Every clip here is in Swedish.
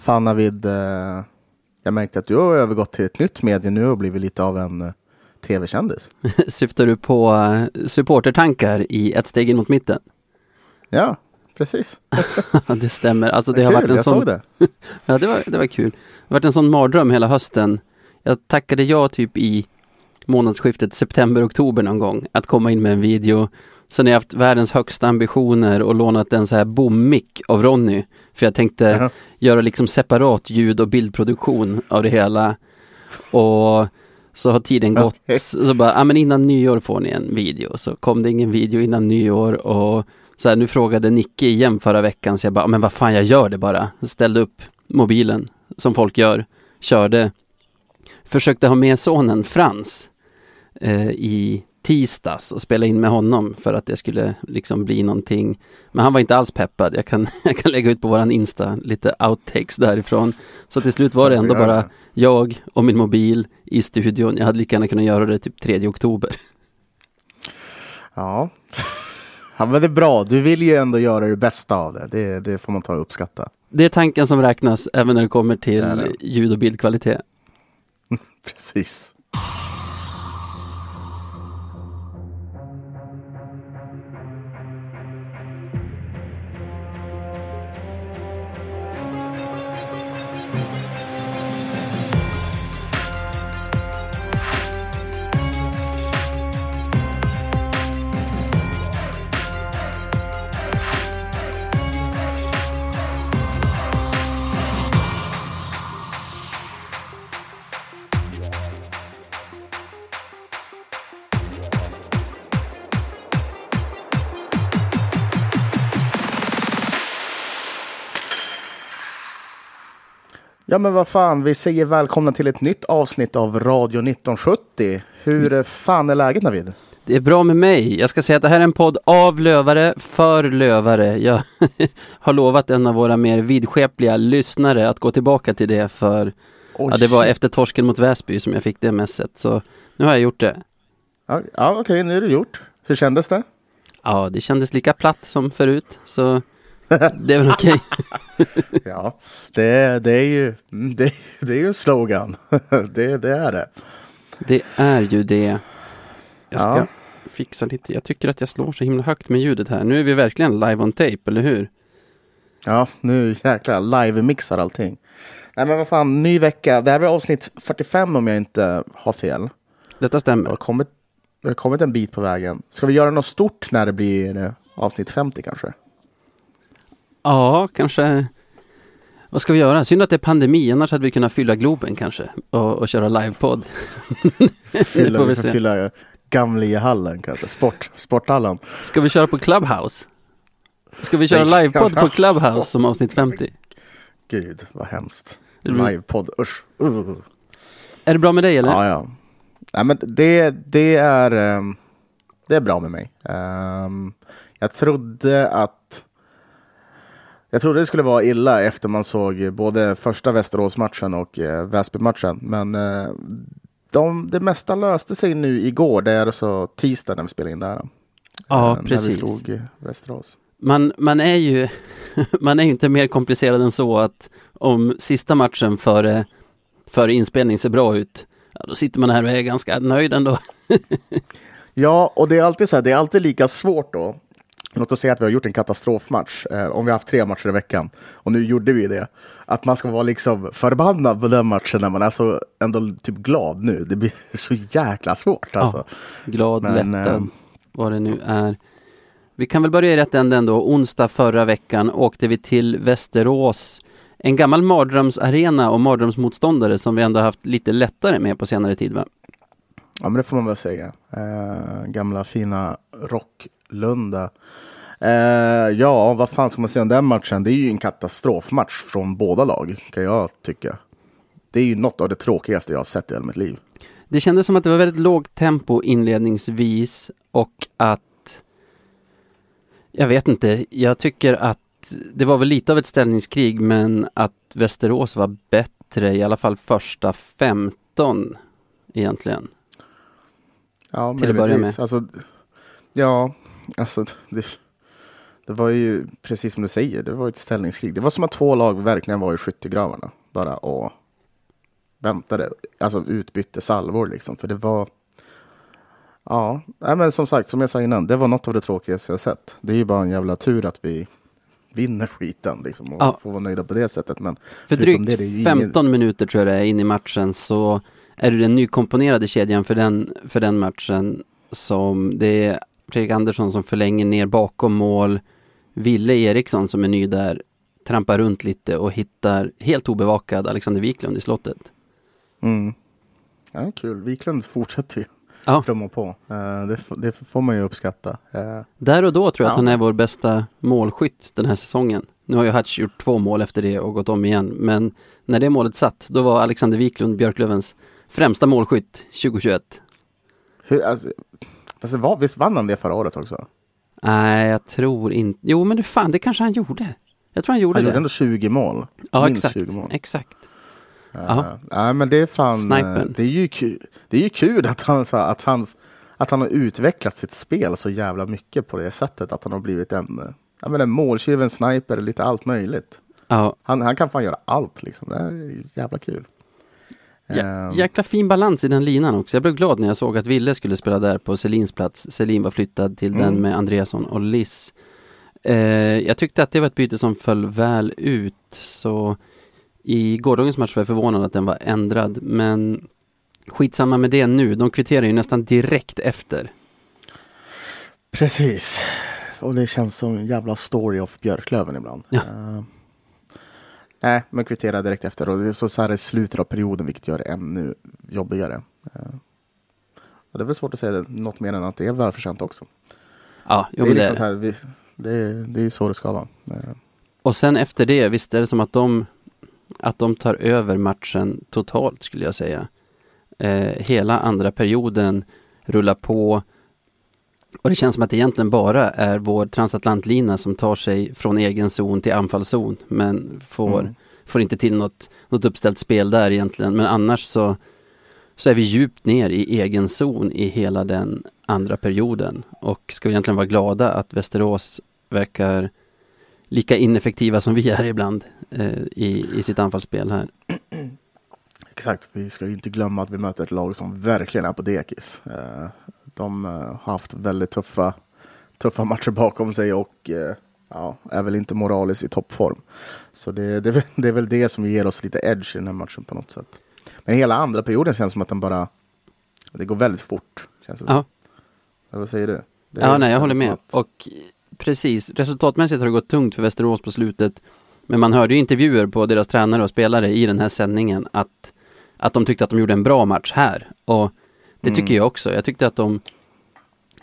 Fan Navid, eh, jag märkte att du har övergått till ett nytt medie nu och blivit lite av en eh, tv-kändis. Syftar du på eh, supportertankar i ett steg in mot mitten? Ja, precis. det stämmer. Alltså det Vad har kul, varit en jag sån... såg det. Ja, det var, det var kul. Det har varit en sån mardröm hela hösten. Jag tackade ja typ i månadsskiftet september-oktober någon gång att komma in med en video. Sen har jag haft världens högsta ambitioner och lånat en så här bommick av Ronny. För jag tänkte Jaha. göra liksom separat ljud och bildproduktion av det hela. Och så har tiden gått. Okej. Så bara, ja men innan nyår får ni en video. Så kom det ingen video innan nyår och så här, nu frågade Nicke igen förra veckan så jag bara, "Ja, men vad fan jag gör det bara. Ställde upp mobilen som folk gör. Körde. Försökte ha med sonen Frans eh, i tisdags och spela in med honom för att det skulle liksom bli någonting. Men han var inte alls peppad. Jag kan, jag kan lägga ut på våran Insta lite outtakes därifrån. Så till slut var det ändå bara jag och min mobil i studion. Jag hade lika gärna kunnat göra det typ 3 oktober. Ja. ja, men det är bra. Du vill ju ändå göra det bästa av det. Det, det får man ta och uppskatta. Det är tanken som räknas även när det kommer till ljud och bildkvalitet. Precis. Ja men vad fan, vi säger välkomna till ett nytt avsnitt av Radio 1970. Hur eh, fan är läget Navid? Det är bra med mig. Jag ska säga att det här är en podd av lövare, för lövare. Jag har lovat en av våra mer vidskepliga lyssnare att gå tillbaka till det för Oj, ja, det var efter torsken mot Väsby som jag fick det messet. Så nu har jag gjort det. Ja, ja okej, nu är det gjort. Hur kändes det? Ja, det kändes lika platt som förut. Så det är väl okej. Ja, det, det är ju mm, det, det är ju en slogan. Det, det är det. Det är ju det. Jag ska Ja. fixa lite. Jag tycker att jag slår så himla högt med ljudet här. Nu är vi verkligen live on tape, eller hur? Ja, nu jäklar live-mixar allting. Nej men vad fan, ny vecka. Det här är avsnitt 45 om jag inte har fel. Detta Det stämmer. har kommit, det har kommit en bit på vägen. Ska vi göra något stort när det blir eh, avsnitt 50 kanske? Ja, kanske. Vad ska vi göra? Synd att det är pandemi, annars hade vi kunnat fylla Globen kanske och, och köra livepodd. Fylla, vi fylla Gamlehallen kanske, Sport, Sporthallen. Ska vi köra på Clubhouse? Ska vi köra livepodd på Clubhouse som avsnitt 50? Gud vad hemskt. Livepodd, usch. Uh. Är det bra med dig eller? Ja, ja. Nej, men det, det, är, ehm, det är bra med mig. Ehm, jag trodde att jag trodde det skulle vara illa efter man såg både första Västerås-matchen och eh, Väsby-matchen. Men eh, de, det mesta löste sig nu igår. Det är alltså tisdag när vi spelar in det här. Ja, Eh, När vi precis. slog eh, Västerås. Man, man är ju man är inte mer komplicerad än så att om sista matchen före, före inspelning ser bra ut, ja, då sitter man här och är ganska nöjd ändå. Ja, och det är alltid så här, det är alltid lika svårt då. Låt oss säga att vi har gjort en katastrofmatch, eh, om vi har haft tre matcher i veckan, och nu gjorde vi det. Att man ska vara liksom förbannad på den matchen när man är så ändå typ glad nu. Det blir så jäkla svårt alltså. Glad, Men, lättad, eh, vad det nu är. Vi kan väl börja i rätt ände ändå. Onsdag förra veckan åkte vi till Västerås. En gammal mardrömsarena och mardrömsmotståndare som vi ändå haft lite lättare med på senare tid va? Ja, men det får man väl säga. Eh, gamla fina Rocklunda. Eh, ja, vad fan ska man säga om den matchen? Det är ju en katastrofmatch från båda lag, kan jag tycka. Det är ju något av det tråkigaste jag har sett i hela mitt liv. Det kändes som att det var väldigt lågt tempo inledningsvis och att jag vet inte, jag tycker att det var väl lite av ett ställningskrig men att Västerås var bättre i alla fall första 15 egentligen. Ja, Till att börja möjligtvis. Alltså, ja, alltså det, Det var ju precis som du säger, det var ett ställningskrig. Det var som att två lag verkligen var i skyttegravarna bara och väntade, alltså utbytte salvor liksom. För det var Ja, men som sagt, som jag sa innan, det var något av det tråkigaste jag sett. Det är ju bara en jävla tur att vi vinner skiten liksom, och ja. får vara nöjda på det sättet. Men för drygt det, det 15 ingen... minuter tror jag det är in i matchen så är det den nykomponerade kedjan för den, för den matchen som det är Fredrik Andersson som förlänger ner bakom mål. Ville Eriksson som är ny där trampar runt lite och hittar helt obevakad Alexander Wiklund i slottet. Mm. Ja, kul. Wiklund fortsätter ju ja. trumma på. Uh, det, det, får man ju uppskatta. Uh, Där och då tror jag ja. att han är vår bästa målskytt den här säsongen. Nu har ju Hatch gjort två mål efter det och gått om igen. Men när det målet satt, då var Alexander Wiklund Björklövens främsta målskytt 2021. Hur, alltså, fast det var, visst vann han det förra året också? Nej, jag tror inte. Jo, men det fan, det kanske han gjorde. Jag tror han gjorde han det. Han gjorde ändå 20 mål. Ja, Minst exakt. 20 mål. Exakt. Uh, nej, men det är fan, eh, Snipern. det är ju kul, det är ju kul att han, att, hans, att han har utvecklat sitt spel så jävla mycket på det sättet. Att han har blivit en, menar, måltjuv, sniper, lite allt möjligt. Ja. Han, han kan fan göra allt liksom. Det är jävla kul. Ja, um, jäkla fin balans i den linan också. Jag blev glad när jag såg att Ville skulle spela där på Selins plats. Selin var flyttad till mm. den med Andreasson och Liss. Eh, jag tyckte att det var ett byte som föll väl ut. Så i gårdagens match var jag förvånad att den var ändrad, men skitsamma med det nu. De kvitterar ju nästan direkt efter. Precis. Och det känns som en jävla story of Björklöven ibland. Ja. Uh, nej, men kvitterar direkt efter och det är så, så här i slutet av perioden vilket gör det ännu jobbigare. Och det är väl svårt att säga det, något mer än att det är välförtjänt också. Ja, jo, det är liksom det... så här, vi, det, är, det är så det ska vara. Uh. Och sen efter det, visst är det som att de att de tar över matchen totalt skulle jag säga. Eh, hela andra perioden rullar på och det känns som att det egentligen bara är vår transatlantlina som tar sig från egen zon till anfallszon men får, mm. får inte till något, något uppställt spel där egentligen. Men annars så, så är vi djupt ner i egen zon i hela den andra perioden och ska egentligen vara glada att Västerås verkar lika ineffektiva som vi är ibland eh, i, i sitt anfallsspel här. Exakt, vi ska ju inte glömma att vi möter ett lag som verkligen är på dekis. Eh, de eh, har haft väldigt tuffa, tuffa matcher bakom sig och eh, ja, är väl inte moraliskt i toppform. Så det, det, det, är väl det som ger oss lite edge i den här matchen på något sätt. Men hela andra perioden känns som att den bara, det går väldigt fort. Känns det ja. Vad säger du? Det ja, nej, jag håller med. Att... Och precis, resultatmässigt har det gått tungt för Västerås på slutet. Men man hörde ju intervjuer på deras tränare och spelare i den här sändningen att, att de tyckte att de gjorde en bra match här. Och det mm. tycker jag också. Jag tyckte att de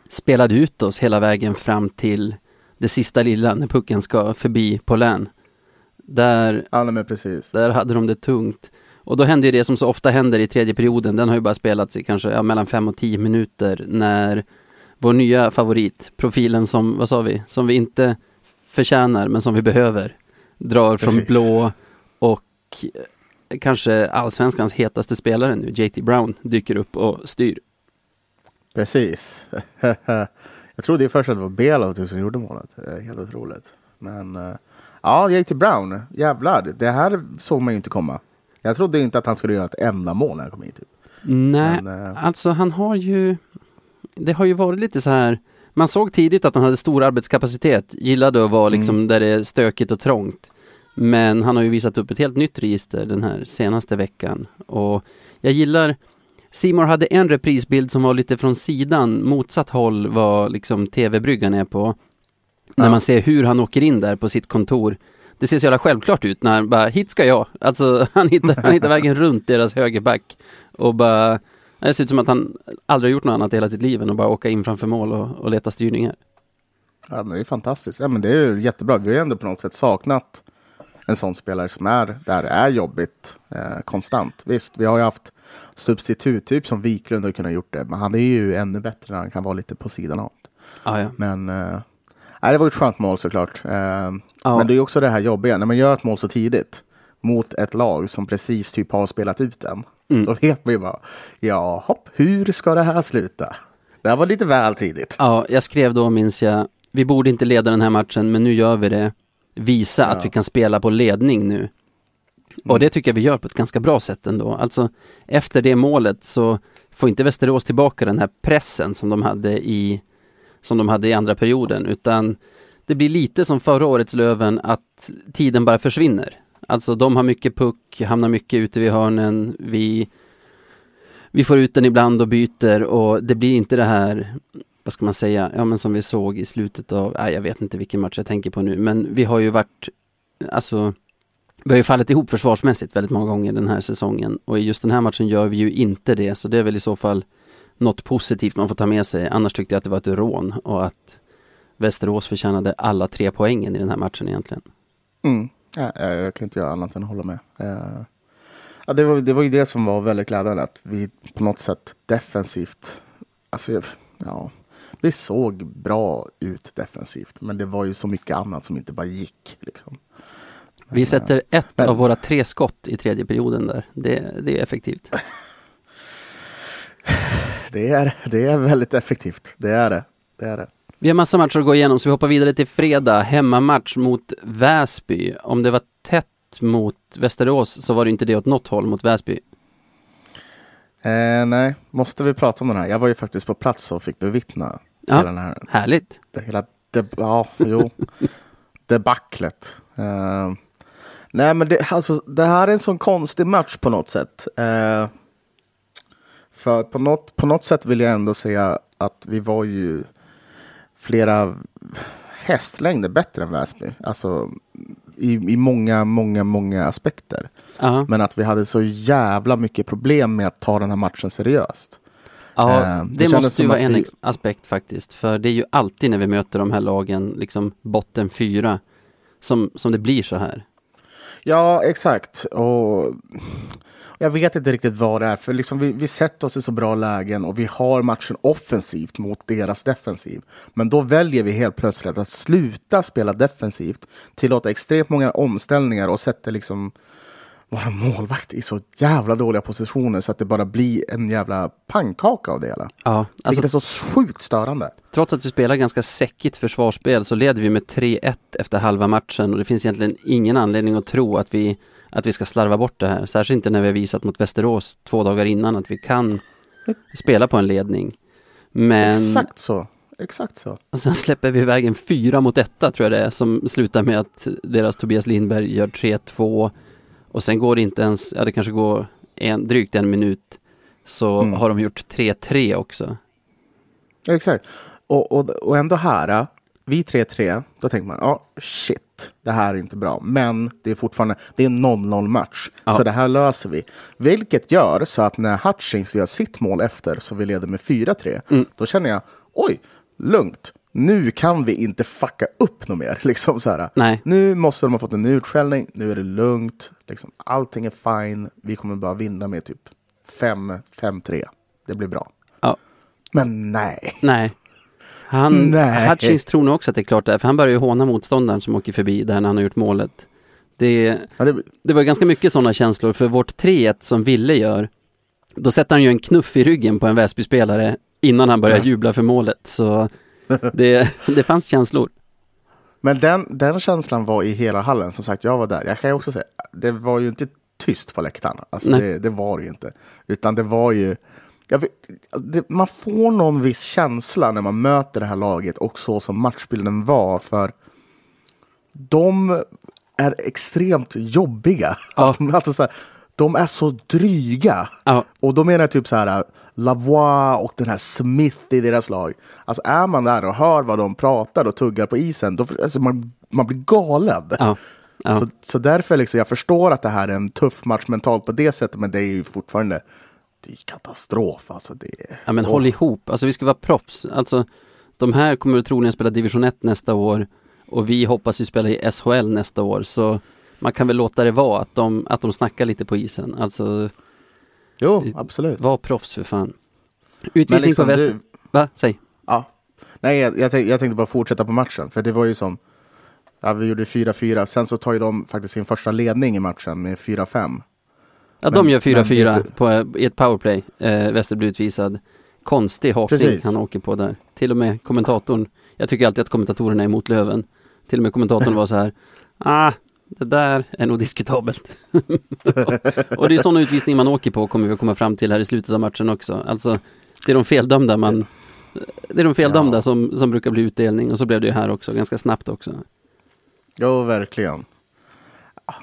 spelade ut oss hela vägen fram till det sista lilla när pucken ska förbi på län. Där, ja, precis. där hade de det tungt. Och då hände ju det som så ofta händer i tredje perioden. Den har ju bara spelats i kanske ja, mellan fem och tio minuter när vår nya favorit, profilen som, vad sa vi, som vi inte förtjänar men som vi behöver, drar Precis. från blå och kanske allsvenskans hetaste spelare nu, JT Brown, dyker upp och styr. Precis. Jag trodde först att det var Belov som gjorde målet. Helt otroligt. Men eh, ja, JT Brown, jävlar. Det här såg man ju inte komma. Jag trodde inte att han skulle göra ett enda mål när han kom hit. Typ. Nej, Men, äh... alltså han har ju det har ju varit lite så här man såg tidigt att han hade stor arbetskapacitet, gillade att vara liksom mm. där det är stökigt och trångt. Men han har ju visat upp ett helt nytt register den här senaste veckan. Och jag gillar Simor hade en reprisbild som var lite från sidan, motsatt håll vad liksom TV-bryggan är på. Ja. När man ser hur han åker in där på sitt kontor. Det ser så jävla självklart ut när han bara, hit ska jag. Alltså han hittar, han hittar vägen runt deras högerback. Och bara det ser ut som att han aldrig gjort något annat i hela sitt liv än att bara åka in framför mål och, och leta styrningar. Ja, men det är fantastiskt. Ja, men det är jättebra. Vi har ändå på något sätt saknat en sån spelare som är där är jobbigt eh, konstant. Visst, vi har ju haft substitut, typ som Wiklund har kunnat gjort det, men han är ju ännu bättre när han kan vara lite på sidan av. Ah, ja. Men eh, det var ett skönt mål såklart. Eh, ah. Men det är också det här jobbiga, när man gör ett mål så tidigt mot ett lag som precis typ har spelat ut den. Mm. Då vet man ju bara, ja, hopp, hur ska det här sluta? Det här var lite väl tidigt. Ja, jag skrev då, minns jag, vi borde inte leda den här matchen, men nu gör vi det. Visa Ja. att vi kan spela på ledning nu. Och Mm. det tycker jag vi gör på ett ganska bra sätt ändå. Alltså, efter det målet så får inte Västerås tillbaka den här pressen som de hade i, som de hade i andra perioden, utan det blir lite som förra årets Löven, att tiden bara försvinner. Alltså de har mycket puck, hamnar mycket ute vid hörnen, vi, vi får ut den ibland och byter och det blir inte det här, vad ska man säga, ja men som vi såg i slutet av, nej jag vet inte vilken match jag tänker på nu, men vi har ju varit, alltså vi har ju fallit ihop försvarsmässigt väldigt många gånger den här säsongen och i just den här matchen gör vi ju inte det, så det är väl i så fall något positivt man får ta med sig. Annars tyckte jag att det var ett rån och att Västerås förtjänade alla tre poängen i den här matchen egentligen. Mm. Ja, jag kan inte göra annat än att hålla med. Eh, ja, det, var, det var ju det som var väldigt glädjande, att vi på något sätt defensivt, alltså, ja, vi såg bra ut defensivt, men det var ju så mycket annat som inte bara gick. Liksom. Vi sätter ett men- av våra tre skott i tredje perioden där. Det, det är effektivt. Det är, det är väldigt effektivt, det är det. det, är det. Vi har massa matcher att gå igenom så vi hoppar vidare till fredag. Hemmamatch mot Väsby. Om det var tätt mot Västerås så var det inte det åt något håll mot Väsby. Eh, nej, måste vi prata om den här? Jag var ju faktiskt på plats och fick bevittna Ja. hela den här Härligt. det hela det, ja, jo, debaclet. Uh, nej, men det, alltså, det här är en sån konstig match på något sätt. Eh, för på något, på något sätt vill jag ändå säga att vi var ju flera hästlängder bättre än Väsby. Alltså i, i många, många, många aspekter. Ja, Men att vi hade så jävla mycket problem med att ta den här matchen seriöst. ja Eh, det det, måste ju vara en vi- aspekt faktiskt. För det är ju alltid när vi möter de här lagen, liksom botten fyra, som, som det blir så här. Ja, exakt. Och jag vet inte riktigt vad det är, för liksom vi, vi sätter oss i så bra lägen och vi har matchen offensivt mot deras defensiv. Men då väljer vi helt plötsligt att sluta spela defensivt, tillåta extremt många omställningar och sätter liksom våra målvakt i så jävla dåliga positioner så att det bara blir en jävla pannkaka av det hela. Ja, alltså Vilket är så sjukt störande. trots att vi spelar ganska säckigt försvarsspel så leder vi med 3-1 efter halva matchen och det finns egentligen ingen anledning att tro att vi, att vi ska slarva bort det här. Särskilt inte när vi har visat mot Västerås två dagar innan att vi kan spela på en ledning. Men Exakt så. Exakt så. sen släpper vi iväg en fyra mot etta tror jag det är som slutar med att deras Tobias Lindberg gör 3-2 och sen går det inte ens, ja det kanske går en, drygt en minut så Mm. har de gjort 3-3 också. Exakt. Och, och, och ändå här, äh, vi 3-3, då tänker man, ja shit, det här är inte bra. Men det är fortfarande, det är en 0-0 match. Ja. Så det här löser vi. Vilket gör så att när Hutchings gör sitt mål efter, så vi leder med 4-3, Mm. då känner jag, oj, lugnt. Nu kan vi inte fucka upp något mer. Liksom så här. Nej. Nu måste de ha fått en utskällning, nu är det lugnt. Liksom, allting är fine. Vi kommer bara vinna med typ 5-3. Det blir bra. Ja. Men nej. Nej. Han, Nej. Hutchings tror nog också att det är klart där, för han börjar ju håna motståndaren som åker förbi där när han har gjort målet. Det, Ja, det, det var ganska mycket sådana känslor, för vårt 3-1 som Ville gör, då sätter han ju en knuff i ryggen på en Väsby-spelare innan han börjar Ja. jubla för målet. Så det, det fanns känslor. Men den, den känslan var i hela hallen. Som sagt, jag var där. Jag kan ju också säga, det var ju inte tyst på läktaren. Alltså, det, det var det ju inte. Utan det var ju... Vet, det, man får någon viss känsla när man möter det här laget och så som matchbilden var. För de är extremt jobbiga. Ja. Alltså, så här, de är så dryga. Ja, Och då menar jag typ så här Lavoie och den här Smith i deras lag. Alltså är man där och hör vad de pratar och tuggar på isen, då alltså man, man blir galen. ja, ja. Så, så därför liksom, jag förstår att det här är en tuff match mentalt på det sättet, men det är ju fortfarande det är katastrof. Alltså det, ja men håll ihop. Alltså vi ska vara proffs. Alltså de här kommer troligen spela division 1 nästa år och vi hoppas ju spela i SHL nästa år. Så man kan väl låta det vara att de, att de snackar lite på isen. Alltså Jo, absolut. var proffs för fan. Utvisning liksom på Väs... du- Va? Säg. Ja. Nej, jag, jag, tänkte, jag tänkte bara fortsätta på matchen, för det var ju som Ja, vi gjorde 4-4, sen så tar ju de faktiskt sin första ledning i matchen med 4-5. Ja, Men- de gör men 4-4 det- på, i ett powerplay. Eh, Wester blir utvisad. Konstig hakning Precis. han åker på där. Till och med kommentatorn Jag tycker alltid att kommentatorerna är emot Löven. Till och med kommentatorn var så här, ah, det där är nog diskutabelt. och det är sådana utvisningar man åker på, kommer vi att komma fram till här i slutet av matchen också. Alltså, det är de feldömda man det är de feldömda ja. som, som brukar bli utdelning och så blev det ju här också, ganska snabbt också. Jo, verkligen.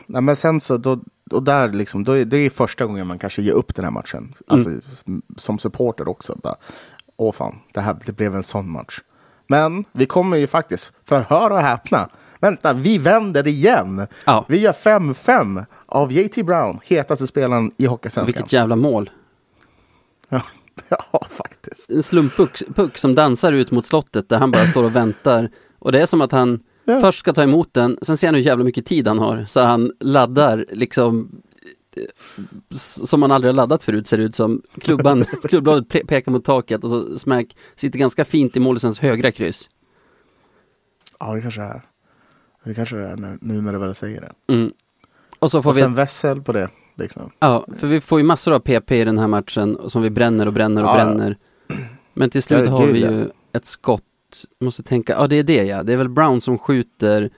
Nej, men sen så, då, och där liksom, då är, det är första gången man kanske ger upp den här matchen. Alltså mm. som supporter också. Bara, Åh fan, det, här, det blev en sån match. Men vi kommer ju faktiskt, för hör och häpna, vänta, vi vänder igen. Ja. Vi gör 5-5 av JT Brown, hetaste spelaren i Hockeysvenskan. Vilket jävla mål. Ja, ja faktiskt. En slumppuck som dansar ut mot slottet där han bara står och väntar. Och det är som att han Ja. Först ska ta emot den, sen ser han hur jävla mycket tid han har. Så han laddar liksom som man aldrig har laddat förut ser det ut som. Klubban, klubbladet pekar mot taket och så smack sitter ganska fint i målisens högra kryss. Ja, det kanske är. Det kanske är nu, nu när du väl säger det. Mm. Och så får och vi... sen Wessel på det. Liksom. Ja, för vi får ju massor av PP i den här matchen som vi bränner och bränner och ja. bränner. Men till slut har vi ju ett skott måste tänka, ja det är det ja, det är väl Brown som skjuter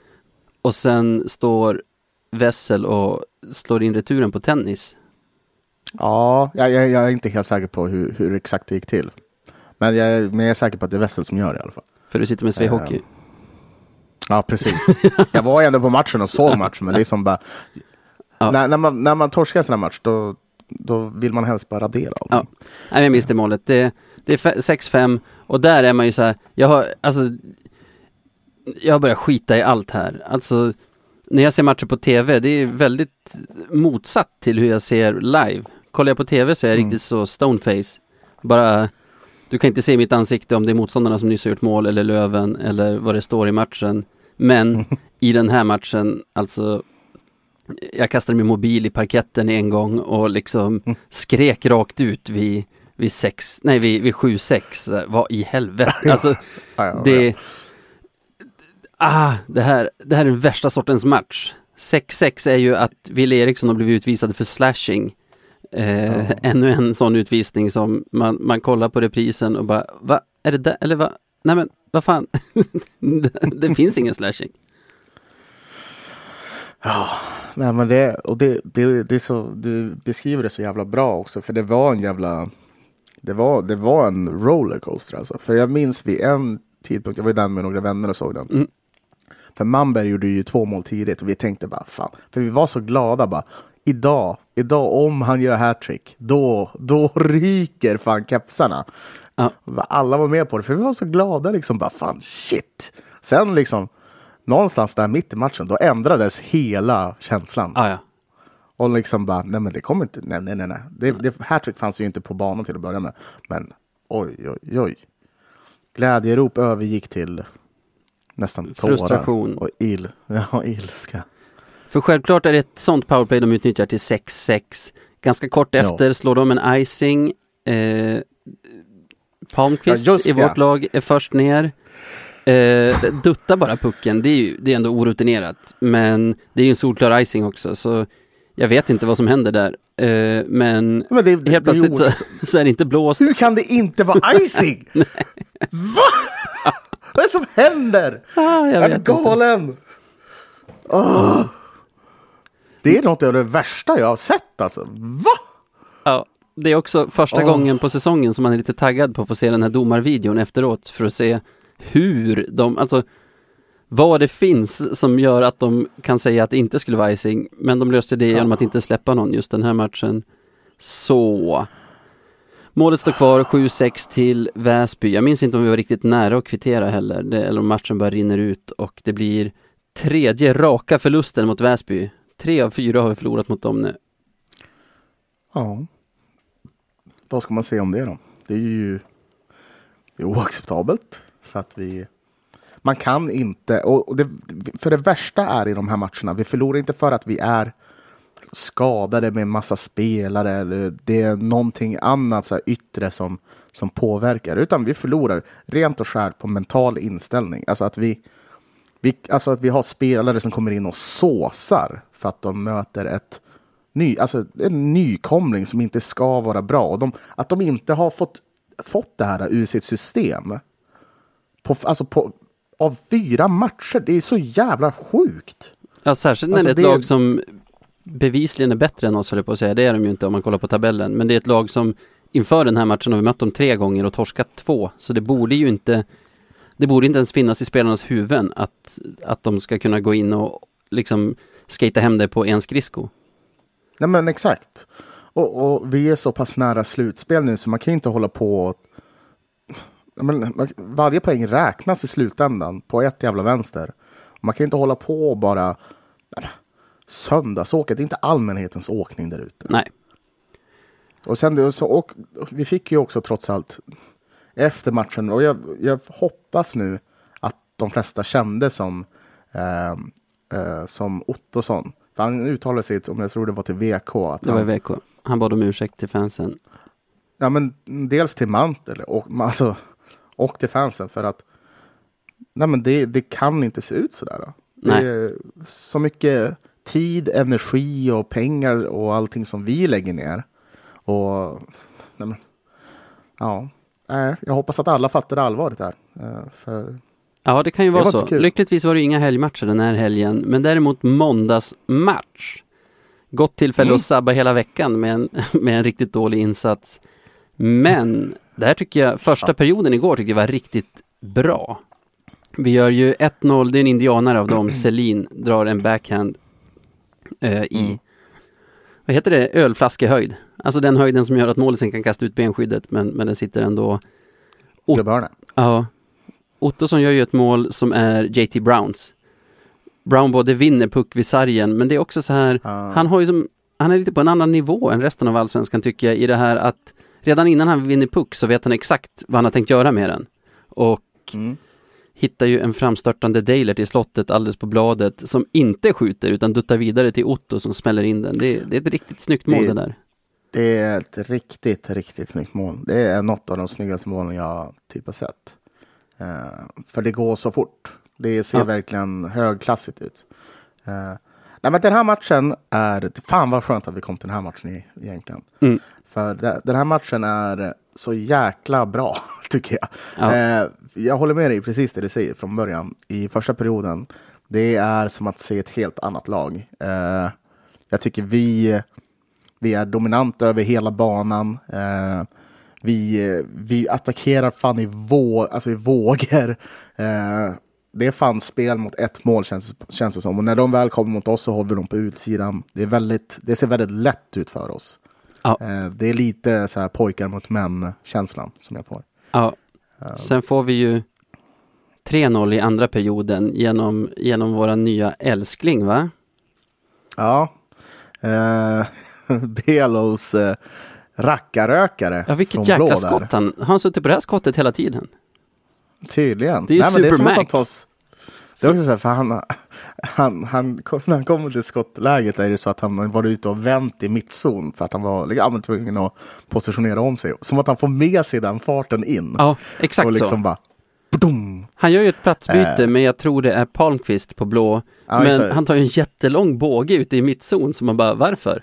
och sen står Wessel och slår in returen på tennis. Ja, jag, jag, jag är inte helt säker på hur, hur exakt det gick till. Men jag, men jag är säker på att det är Wessel som gör det i alla fall. För du sitter med Svea Hockey? Uh, ja, precis. jag var ändå på matchen och såg matchen, men det är som bara... Ja. När, när, man, när man torskar en sån här match, då, då vill man helst bara radera. Ja, Nej, jag minns det målet. Det, det är 6-5 och där är man ju så här, jag har, alltså, jag börjar skita i allt här. Alltså, när jag ser matcher på TV, det är väldigt motsatt till hur jag ser live. Kollar jag på TV så är jag mm. riktigt så stoneface. Bara, du kan inte se mitt ansikte om det är motståndarna som nyss har gjort mål eller Löven eller vad det står i matchen. Men i den här matchen, alltså jag kastade min mobil i parketten en gång och liksom mm. skrek rakt ut vid vid sex, nej vid, vid sju, sex, vad i helvete, alltså det Ah, det här, det här är den värsta sortens match. 6-6 är ju att Wille Eriksson har blivit utvisad för slashing. Eh, ja. Ännu en sån utvisning som man, man kollar på reprisen och bara, va, är det där, eller va, nej men vad fan, det, det finns ingen slashing. Ja, nej men det, och det, det, det är så, du beskriver det så jävla bra också, för det var en jävla det var, det var en rollercoaster alltså. För jag minns vid en tidpunkt, jag var ju där med några vänner och såg den. Mm. För Manberg gjorde ju två mål tidigt och vi tänkte bara fan, för vi var så glada bara. Idag, idag om han gör hattrick, då, då ryker fan kepsarna. Ja. Alla var med på det, för vi var så glada liksom bara fan shit. Sen liksom någonstans där mitt i matchen, då ändrades hela känslan. Ah, ja. Och liksom bara, nej men det kommer inte, nej nej nej. nej. Det, det, hattrick fanns ju inte på banan till att börja med. Men oj oj oj. Glädjerop övergick till nästan tårar. Frustration. Och il, ja, ilska. För självklart är det ett sånt powerplay de utnyttjar till 6-6. Ganska kort efter ja. slår de en icing. Eh, Palmqvist ja, i vårt ja. lag är först ner. Eh, dutta bara pucken, det är ju det är ändå orutinerat. Men det är ju en solklar icing också. Så jag vet inte vad som händer där. Uh, men, men det, det, helt plötsligt så, så, är det inte blåst. Hur kan det inte vara icing? Va? Vad är det som händer? Ah, jag, jag är galen. Oh. Det är något av det värsta jag har sett alltså. Va? Ja, det är också första oh. gången på säsongen som man är lite taggad på att få se den här domarvideon efteråt för att se hur de, alltså vad det finns som gör att de kan säga att det inte skulle vara icing. Men de löste det genom att inte släppa någon just den här matchen. Så. Målet står kvar 7-6 till Väsby. Jag minns inte om vi var riktigt nära att kvittera heller. Det, eller om matchen bara rinner ut och det blir tredje raka förlusten mot Väsby. Tre av fyra har vi förlorat mot dem nu. Ja. Vad ska man säga om det då? Det är ju det är oacceptabelt för att vi man kan inte, och det, för det värsta är i de här matcherna, vi förlorar inte för att vi är skadade med massa spelare eller det är någonting annat så här, yttre som, som påverkar, utan vi förlorar rent och skärt på mental inställning. Alltså att vi, vi, alltså att vi har spelare som kommer in och såsar för att de möter ett ny, alltså en nykomling som inte ska vara bra. Och de, att de inte har fått, fått det här ur sitt system. På, alltså på, av fyra matcher. Det är så jävla sjukt. Ja, särskilt när Alltså, det är ett det- lag som bevisligen är bättre än oss, höll jag på att säga. Det är de ju inte om man kollar på tabellen. Men det är ett lag som inför den här matchen har vi mött dem tre gånger och torskat två. Så det borde ju inte det borde inte ens finnas i spelarnas huvuden att, att de ska kunna gå in och liksom skata hem det på en skridsko. Nej men exakt. Och, och vi är så pass nära slutspel nu så man kan inte hålla på och... Men, varje poäng räknas i slutändan på ett jävla vänster. Man kan inte hålla på och bara... Söndagsåket, det är inte allmänhetens åkning där ute. Nej, Och sen det, så, och, vi fick ju också trots allt efter matchen och jag, jag hoppas nu att de flesta kände som eh, eh, som Ottosson. För han uttalade sig, om jag tror det var till VK, att det var han, VK. Han bad om ursäkt till fansen. ja, men dels till Mantel och, alltså, och till fansen för att nej, men det, det kan inte se ut sådär. Då. Nej. Det är så mycket tid, energi och pengar och allting som vi lägger ner. Och nej, men, ja, jag hoppas att alla fattar allvaret här. Eh, För, Ja, det kan ju Det vara var så. Lyckligtvis var det inga helgmatcher den här helgen, men däremot måndagsmatch. Gott tillfälle Mm. att sabba hela veckan med en, med en riktigt dålig insats. Men det här tycker jag, första perioden igår tycker jag var riktigt bra. Vi gör ju 1-0, det är en indianare av dem, Selin drar en backhand eh, i, Mm. vad heter det, ölflaskehöjd. Alltså den höjden som gör att målisen kan kasta ut benskyddet, men, men den sitter ändå klubbhörna. Ja. Ottosson gör ju ett mål som är JT Browns. Brown både vinner puck vid sargen, men det är också så här, Ja. han har ju som, han är lite på en annan nivå än resten av allsvenskan tycker jag i det här att redan innan han vinner puck så vet han exakt vad han har tänkt göra med den. Och Mm. Hittar ju en framstörtande Dailer till slottet alldeles på bladet som inte skjuter utan duttar vidare till Otto som smäller in den. Det, det är ett riktigt snyggt mål Det- det där. Det är ett riktigt, riktigt snyggt mål. Det är något av de snyggaste målen jag typ har sett. Eh, för det går så fort. Det ser Ja. verkligen högklassigt ut. Eh, nej, men den här matchen är... Fan vad skönt att vi kom till den här matchen i, egentligen. Mm. För det, den här matchen är så jäkla bra, tycker jag. Ja. Eh, jag håller med dig precis det du säger från början. I första perioden, det är som att se ett helt annat lag. Eh, jag tycker vi, vi är dominanta över hela banan. Eh, vi, vi attackerar fan i, vå, alltså i vågor. Eh, det är fan spel mot ett mål känns, känns det som. Och när de väl kommer mot oss så håller vi dem på utsidan. Det, är väldigt, det ser väldigt lätt ut för oss. Ja. Eh, det är lite så här pojkar mot män känslan som jag får. Ja, sen får vi ju 3-0 i andra perioden genom, genom våra nya älskling va? Ja. Eh, Belos eh, rackarökare. Ja, vilket jäkla skott han, han har suttit på det här skottet hela tiden. Tydligen. Det är ju Nej, men det är som att han tas... Det är också så här, för han, han, han, när han kommer till skottläget är det så att han var ute och vänt i mittzon för att han var men tvungen att positionera om sig. Som att han får med sig den farten in. Ja, exakt och liksom så. bara... Badum. Han gör ju ett platsbyte, Eh. men jag tror det är Palmqvist på blå. Ja, men exakt. han tar ju en jättelång båge ute i mittzon, så man bara, varför?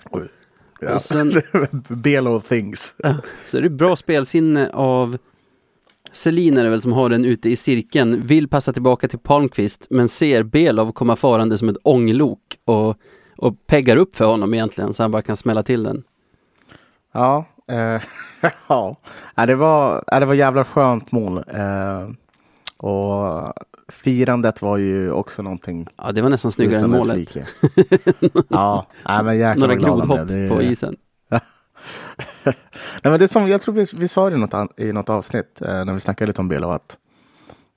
Ja. Och sen- Belo things. Så är det bra spelsinne av Selin är det väl som har den ute i cirkeln, vill passa tillbaka till Palmqvist, men ser Belov komma farande som ett ånglok och, och peggar upp för honom egentligen, så han bara kan smälla till den. Ja, eh, ja. Ja, det, var, ja, det var jävla skönt mål. Eh, och firandet var ju också någonting. Ja, det var nästan snyggare än målet. ja, nej, men jäklar Några grodhopp på isen. Nej, men det som, jag tror vi, vi sa det i något, i något avsnitt eh, när vi snackade lite om Belo att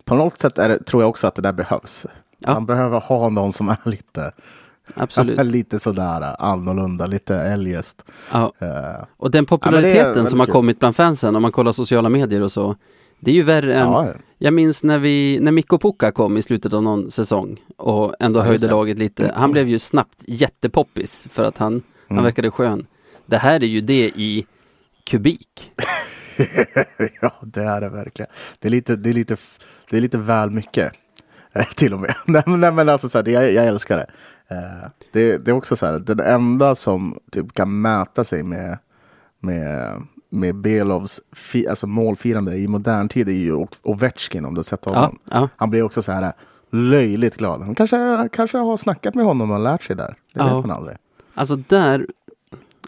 på något sätt är det, tror jag också att det där behövs. Ja. Man behöver ha någon som är lite, Absolut. lite sådär annorlunda, lite eljest. Ja. Eh, Och den Ja, populariteten väldigt som har kommit bland fansen, om man kollar sociala medier och så, det är ju värre än ja, Jag minns när vi, när Mikko Pukka kom i slutet av någon säsong och ändå Ja, höjde det. laget lite. Han blev ju snabbt jättepoppis för att han, han Mm. verkade skön. Det här är ju det i kubik. ja, det är det verkligen. Det är lite, det är lite, det är lite väl mycket. eh, Till och med. nej, men- alltså, så här, jag, jag älskar det. Eh, det. Det är också så här, den enda som typ kan mäta sig med, med med Belovs fi, alltså målfirande i modern tid är ju Ovechkin om du har sett Ja, honom. ja. Han blir också så här löjligt glad. Han kanske, kanske har snackat med honom och lärt sig där. Det Ja. vet man aldrig. Alltså där,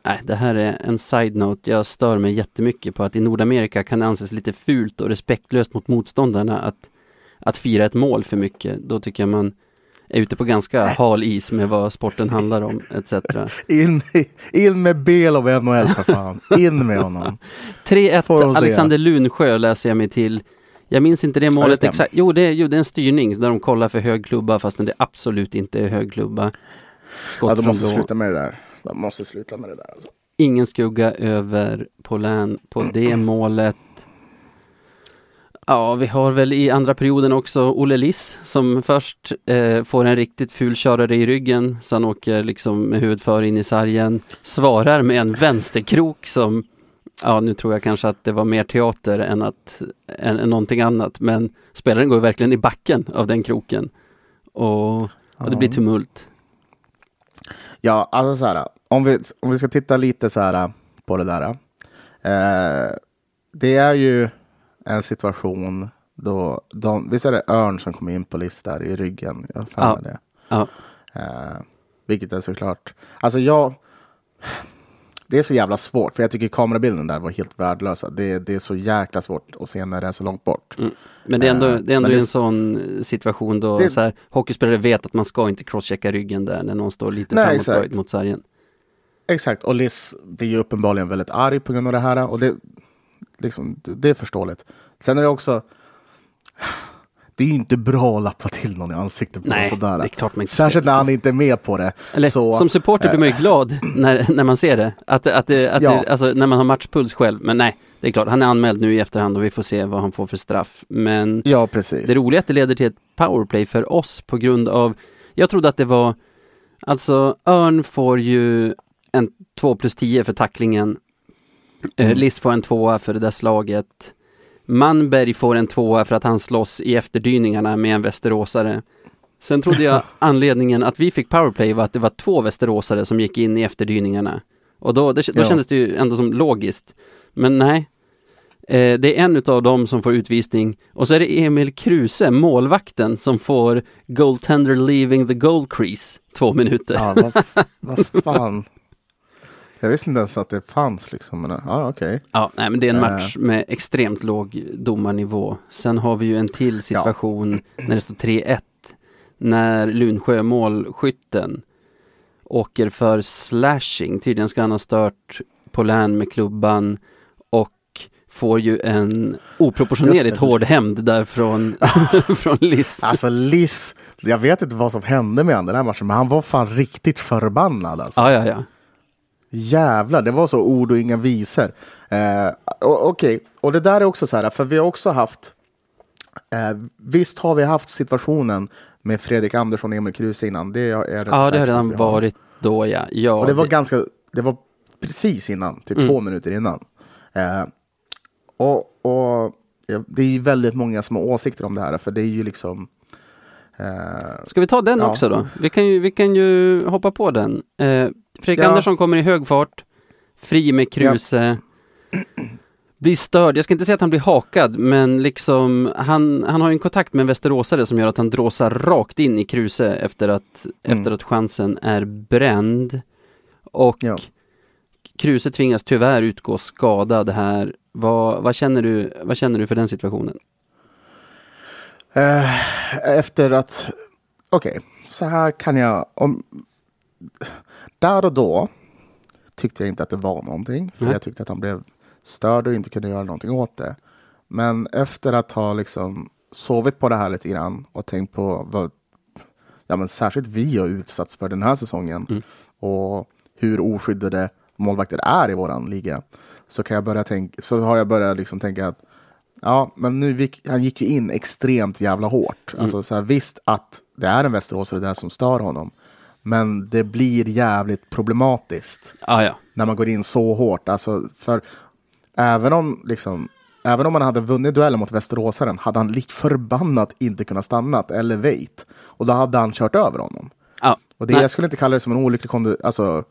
nej det här är en side-note. Jag stör mig jättemycket på att i Nordamerika kan det anses lite fult och respektlöst mot motståndarna att, att fira ett mål för mycket. Då tycker jag man är ute på ganska hal is med vad sporten handlar om etc. In, in med Belov i NHL för fan. In med honom. Får 3-1 de se. Alexander Lunsjö läser jag mig till. Jag minns inte det målet stämmer. exakt. Jo det, är, jo, det är en styrning där de kollar för hög klubba fastän det absolut inte är hög klubba. Skott Ja, de måste sluta med det där. De måste sluta med det där. Alltså. Ingen skugga över Polän på det målet. Ja, vi har väl i andra perioden också Olle Liss som först eh, får en riktigt ful körare i ryggen så han åker liksom med huvudet för in i sargen. Svarar med en vänsterkrok som Ja, nu tror jag kanske att det var mer teater än, att, än, än någonting annat men spelaren går verkligen i backen av den kroken. Och, och det blir tumult. Ja, alltså så här. Om vi, om vi ska titta lite så här på det där. Eh, det är ju en situation då, de, visst är det Örn som kommer in på list där i ryggen? Jag Ja. det. Ja, Eh, vilket är såklart. Alltså jag. Det är så jävla svårt, för jag tycker kamerabilden där var helt värdelösa. Det, det är så jäkla svårt att se när det är så långt bort. Mm. Men det är ändå, det är ändå men det- en sån situation då Det- så här, hockeyspelare vet att man ska inte crosschecka ryggen där när någon står lite Nej, framåtböjd mot sargen. Exakt, och Liz blir ju uppenbarligen väldigt arg på grund av det här. Och det, liksom, det, är förståeligt. Sen är det också... Det är ju inte bra att lappa till någon i ansiktet på Nej, sådär. det är klart man inte Särskilt när han inte är med på det. Eller så, som supporter blir man ju glad när, när man ser det. Att, att, det, att Ja. alltså när man har matchpuls själv. Men nej, det är klart, han är anmäld nu i efterhand och vi får se vad han får för straff. Men Ja, precis. det roliga är att det leder till ett powerplay för oss på grund av, jag trodde att det var, alltså Örn får ju en 2 plus 10 för tacklingen. Eh, Mm. Liss får en tvåa för det där slaget. Manberg får en tvåa för att han slåss i efterdyningarna med en västeråsare. Sen trodde jag anledningen att vi fick powerplay var att det var två västeråsare som gick in i efterdyningarna. Och då, det, då Ja. kändes det ju ändå som logiskt. Men nej. Eh, det är en utav dem som får utvisning och så är det Emil Kruse, målvakten, som får goaltender leaving the goal crease två minuter. Ja, vad, vad fan. Jag visste inte ens att det fanns liksom. Men, ja, okej. Ja, nej men det är en Eh. match med extremt låg domarnivå. Sen har vi ju en till situation när det står 3-1. När Lunsjö målskytten åker för slashing. Tydligen ska han ha stört Polän med klubban och får ju en oproportionerligt hård hämnd där från, från Liss. Alltså Liz, jag vet inte vad som hände med honom den här matchen, men han var fan riktigt förbannad alltså. Ja, ja, ja. Jävlar, det var så ord och inga visor. Eh, Okej, och det där är också så här, för vi har också haft eh, Visst har vi haft situationen med Fredrik Andersson och Emil Kruse innan. Det är Ja, det har redan har. varit då ja. ja Och det var ganska, det var precis innan, typ Mm. två minuter innan. Eh, och, och det är ju väldigt många som har åsikter om det här, för det är ju liksom Ska vi ta den Ja. också då? Vi kan ju, vi kan ju hoppa på den. Eh, Fredrik Ja. Andersson kommer i hög fart, fri med Kruse, blir störd. Jag ska inte säga att han blir hakad, men liksom han, han har ju en kontakt med en västeråsare som gör att han dråsar rakt in i Kruse efter att, Mm. efter att chansen är bränd. Och Ja. Kruse tvingas tyvärr utgå skadad här. Vad, vad, känner du, vad känner du för den situationen? Eh, efter att, okej, så här kan jag, om, där och då tyckte jag inte att det var någonting, för Nej. jag tyckte att han blev störd och inte kunde göra någonting åt det. Men efter att ha liksom sovit på det här lite grann och tänkt på vad, ja men särskilt vi har utsatts för den här säsongen Mm. och hur oskyddade målvakter är i våran liga, så kan jag börja tänka, så har jag börjat liksom tänka att Ja, men nu gick, han gick ju in extremt jävla hårt. Mm. Alltså, så här, visst att det är en västeråsare där som stör honom. Men det blir jävligt problematiskt Ah, ja. när man går in så hårt. Alltså, för även om, liksom, även om man hade vunnit duellen mot västeråsaren hade han lik förbannat inte kunnat stanna eller wait. Och då hade han kört över honom. Ja. Och det, Nej. jag skulle inte kalla det som en olycklig, alltså,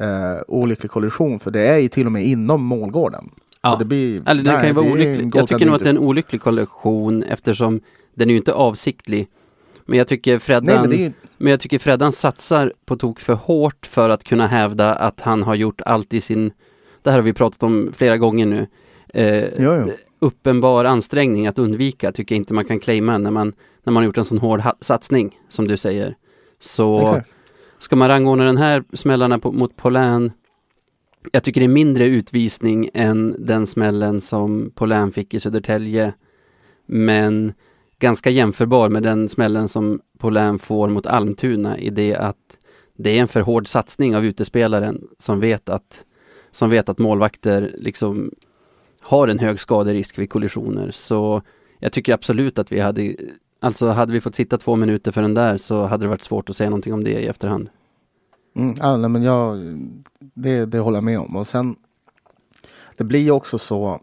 eh, olycklig kollision, för det är ju till och med inom målgården. Ja. Det blir, Eller den nej, kan ju vara olycklig. Jag tycker nog att det är en olycklig kollektion eftersom den är ju inte avsiktlig. Men jag tycker Freddan, Nej men är men jag tycker Freddan satsar på tok för hårt för att kunna hävda att han har gjort allt i sin, det här har vi pratat om flera gånger nu, eh, jo, jo. uppenbar ansträngning att undvika tycker jag inte man kan claima när man, när man har gjort en sån hård satsning som du säger. Så Exakt. ska man rangordna den här smällarna på, mot Polän jag tycker det är mindre utvisning än den smällen som Polän fick i Södertälje. Men ganska jämförbar med den smällen som Polän får mot Almtuna i det att det är en för hård satsning av utespelaren som vet att, som vet att målvakter liksom har en hög skaderisk vid kollisioner. Så jag tycker absolut att vi hade, alltså hade vi fått sitta två minuter för den där så hade det varit svårt att säga någonting om det i efterhand. Mm, ja, nej, men jag, det, det håller jag med om. Och sen, det blir också så,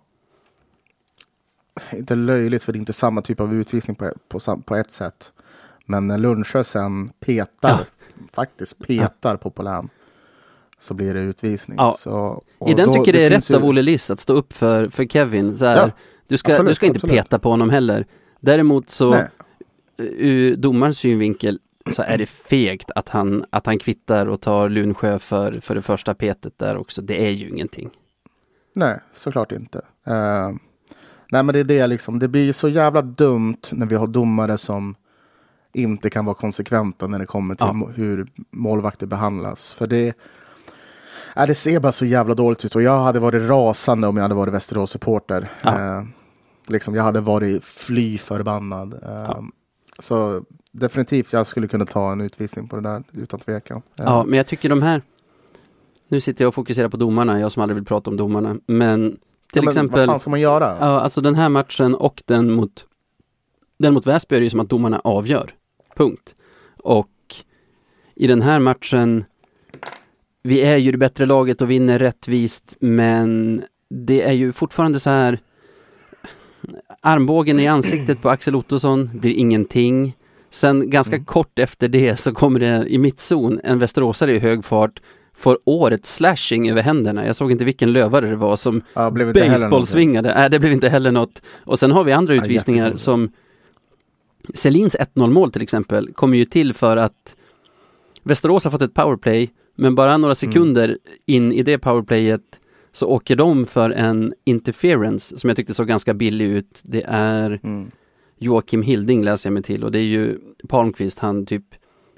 inte löjligt för det är inte samma typ av utvisning på, på, på ett sätt. Men när Lundsjö sen petar, Ja. faktiskt petar på Polän, så blir det utvisning. Ja. Så, och I den då- tycker det är rätt ju- av Olle Liss att stå upp för, för Kevin. Så här, Ja, du, ska, absolut, du ska inte absolut. peta på honom heller. Däremot så Nej, ur domarens synvinkel så är det fegt att han, att han kvittar och tar Lunsjö för, för det första petet där också. Det är ju ingenting. nej, såklart inte. Eh, nej, men det är det liksom. Det blir så jävla dumt när vi har domare som inte kan vara konsekventa när det kommer till Ja. hur målvakter behandlas. För det, äh, det ser bara så jävla dåligt ut och jag hade varit rasande om jag hade varit Västerås-supporter. Ja. Eh, liksom, jag hade varit fly förbannad. Eh, Ja. Så definitivt, jag skulle kunna ta en utvisning på det där utan tvekan. Ja, men jag tycker de här Nu sitter jag och fokuserar på domarna, jag som aldrig vill prata om domarna. Men till ja, men exempel Vad fan ska man göra? Ja, alltså den här matchen och den mot Den mot Väsby är det ju som att domarna avgör. Punkt. Och i den här matchen Vi är ju det bättre laget och vinner rättvist men det är ju fortfarande så här Armbågen i ansiktet på Axel Ottosson blir ingenting. Sen ganska Mm. kort efter det så kommer det i mittzon en västeråsare i hög fart får årets slashing över händerna. Jag såg inte vilken lövare det var som Ja, baseballsvingade. Nej, det blev inte heller något. Och sen har vi andra Ja, utvisningar jättekul. som Selins 1-0 mål till exempel kommer ju till för att Västerås har fått ett powerplay men bara några sekunder in i det powerplayet så åker de för en interference som jag tyckte såg ganska billig ut. Det är Mm. Joakim Hilding läser jag mig till och det är ju Palmqvist han typ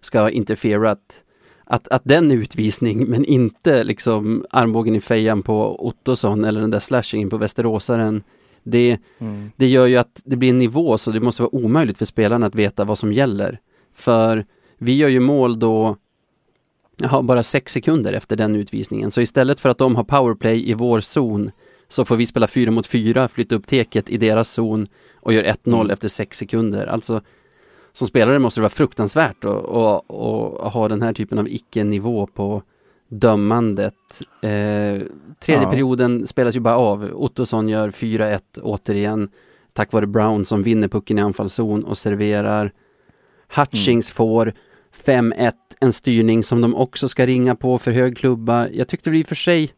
ska ha interferat att, att den är utvisning men inte liksom armbågen i fejan på Ottosson eller den där slashingen på Västeråsaren. Det, Mm. det gör ju att det blir en nivå så det måste vara omöjligt för spelarna att veta vad som gäller. För vi gör ju mål då Jaha, bara sex sekunder efter den utvisningen. Så istället för att de har powerplay i vår zon så får vi spela fyra mot fyra, flytta upp teket i deras zon och gör 1-0 Mm. efter sex sekunder. Alltså som spelare måste det vara fruktansvärt att, att, att ha den här typen av icke-nivå på dömandet. Eh, tredje Ja. perioden spelas ju bara av. Ottosson gör 4-1 återigen tack vare Brown som vinner pucken i anfallszon och serverar. Hutchings får 5-1, en styrning som de också ska ringa på för hög klubba. Jag tyckte det i och för sig,